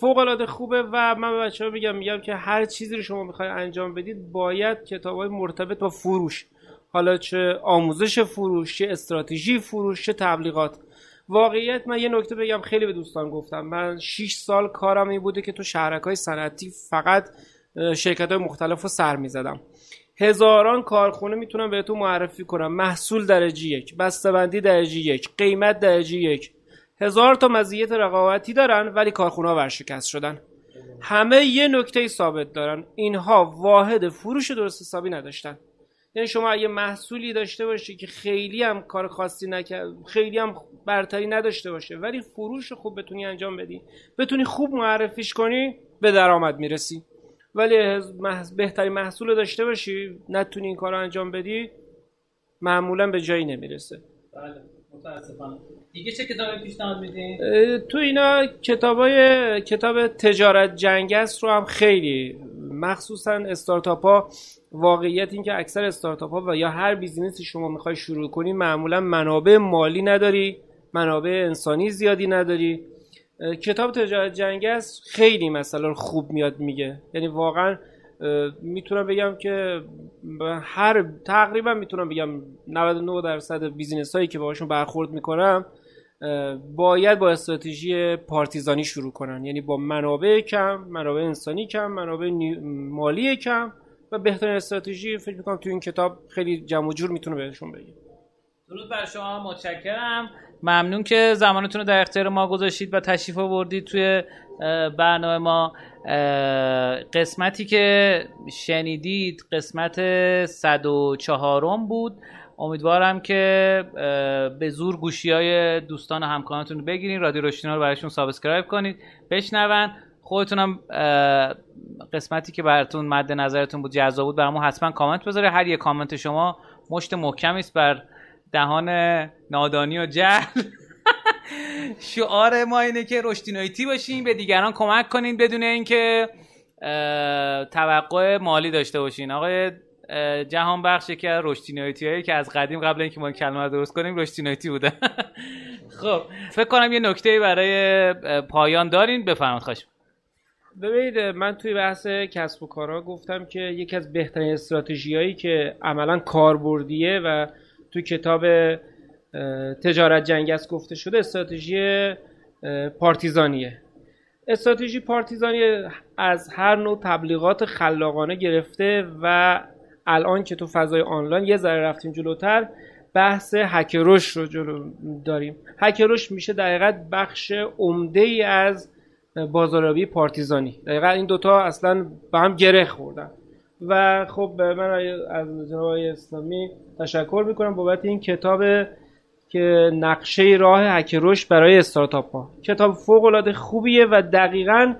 فوق العاده خوبه و من به بچه ها میگم میگم که هر چیزی رو شما می‌خوای انجام بدید باید کتاب های مرتبط با فروش حالا چه آموزش فروش چه استراتژی فروش چه تبلیغات. واقعیت من یه نکته بگم خیلی به دوستان گفتم. من 6 سال کارم این بوده که تو شهرک های صنعتی فقط شرکت های مختلف رو سر می‌زدم. هزاران کارخونه می‌تونم بهتون معرفی کنم. محصول درجه یک بسته‌بندی درجه یک قیمت درجه یک. هزار تا مزیت رقابتی دارن ولی کارخونه ورشکست شدن. همه یه نکته ثابت دارن. اینها واحد فروش درست حسابی نداشتن. یعنی شما اگه محصولی داشته باشی که خیلی هم کار خاصی نکرد خیلی هم برتری نداشته باشه ولی فروش خوب بتونی انجام بدی. بتونی خوب معرفیش کنی به درآمد می‌رسی. ولی بهترین محصول داشته باشی نتونی این کار انجام بدی معمولا به جایی نمی‌رسه. بله. دیگه چه کتابی پیشنهاد میدین؟ تو اینا کتابای کتاب تجارت جنگست رو هم خیلی مخصوصا استارتاپ ها واقعیت این که اکثر استارتاپ ها و یا هر business ی شما می‌خوای شروع کنی معمولا منابع مالی نداری منابع انسانی زیادی نداری. کتاب تجارت جنگست خیلی مثلا خوب میاد میگه. یعنی واقعا می‌تونم بگم که هر تقریبا می‌تونم بگم 99 درصد business هایی که باهاشون برخورد می‌کنم باید با استراتژی پارتیزانی شروع کنن. یعنی با منابع کم منابع انسانی کم منابع مالی کم و بهترین استراتژی فکر می‌کنم تو این کتاب خیلی جمع و جور می‌تونه بهشون بگه. درود بر شما متشکرم. ممنون که زمانتون رو در اختیار ما گذاشتید و تشریف آوردید توی برنامه ما. قسمتی که شنیدید قسمت 104 بود. امیدوارم که به زور گوشی های دوستان و همکارانتون بگیرین. رادیو روشتینا رو برایشون subscribe کنید بشنون خودتونم قسمتی که براتون مد نظرتون بود جذاب بود برامون حتما کامنت بذاره هر یک کامنت شما مشت محکمی است بر دهان نادانی و جهل. شعار ما اینه که رشدینایتی باشیم به دیگران کمک کنین بدون اینکه توقع مالی داشته باشین. آقای جهان بخش یکی از رشدینایتی هایی که از قدیم قبل اینکه ما کلمه رو درست کنیم رشدینایتی بوده. خب فکر کنم یه نکته برای پایان دارین. بفرمایید خواهش. ببینید من توی بحث کسب و کارها گفتم که یکی از بهترین استراتژی هایی که عملا کاربردیه و تو کتاب تجارت جنگست گفته شده استراتژی پارتیزانیه. استراتژی پارتیزانی از هر نوع تبلیغات خلاقانه گرفته و الان که تو فضای آنلاین یه ذره رفتیم جلوتر بحث هکروش رو جلو داریم. هکروش میشه دقیقا بخش عمده ای از بازاریابی پارتیزانی. دقیقا این دوتا اصلا به هم گره خوردن. و خب من از جناب اسلامی تشکر می‌کنم بابت این کتاب که نقشه راه هکروش برای استارتاپ ها. کتاب فوق العاده خوبیه و دقیقا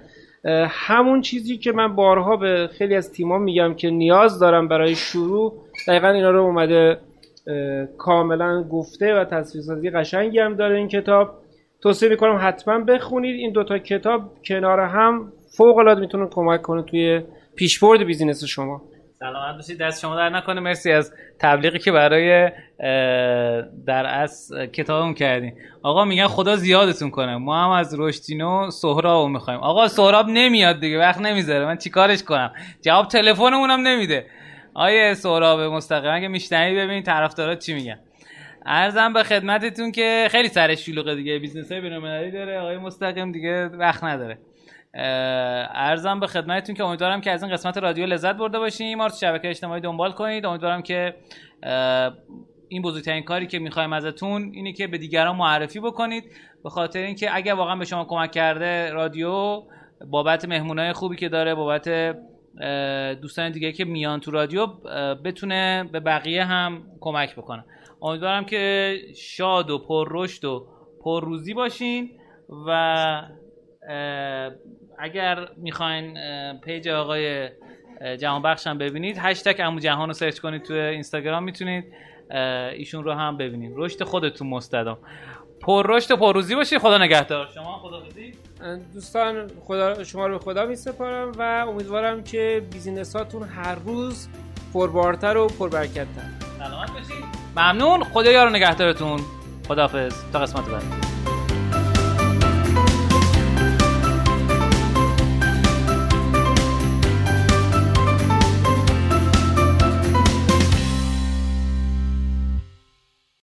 همون چیزی که من بارها به خیلی از تیما میگم که نیاز دارم برای شروع. دقیقا اینا رو اومده کاملا گفته و تصویرسازی قشنگی هم داره این کتاب. توصیه می‌کنم حتما بخونید این دوتا کتاب. کنار هم فوق العاده می‌تونه کمک کنه توی پیشبرد بیزینس شما. سلامت باشید. دست شما در نکنه. مرسی از تبلیغی که برای در از کتابم کردین. آقا میگن خدا زیادتون کنه. ما هم از رشتینو سهراب می‌خوایم. آقا سهراب نمیاد دیگه. وقت نمی‌ذاره. من چیکارش کنم؟ جواب تلفنمون هم نمیده. آیه سهراب مستقیم. اگه میشنوی ببین طرفدارات چی میگن. عرضم به خدمتتون که خیلی سرش شلوغه دیگه. business های داره. آقای مستقیم دیگه وقت نداره. عرضم به خدمتتون که امیدوارم که از این قسمت رادیو لذت برده باشیم. ما شبکه اجتماعی دنبال کنید. امیدوارم که این بزرگترین کاری که می‌خوایم ازتون اینه که به دیگران معرفی بکنید. به خاطر اینکه اگر واقعا به شما کمک کرده رادیو بابت مهمونای خوبی که داره بابت دوستان دیگه که میان تو رادیو بتونه به بقیه هم کمک بکنه. امیدوارم که شاد و پر رشد و پر روزی باشین و اگر می‌خواین page آقای جهان بخش هم ببینید. هشتگ امو جهان رو search کنید تو اینستاگرام می‌تونید ایشون رو هم ببینید. رشد خودتون مستدام. پر رشد و پر روزی باشید خدا نگهدار. شما خدا دوستان خدا شما رو خدا می سپارم و امیدوارم که بیزینساتون هر روز پربارتر و پربرکتتر. سلامت باشید ممنون. خدا یار نگهدارتون. خداحافظ. تا قسمت بعد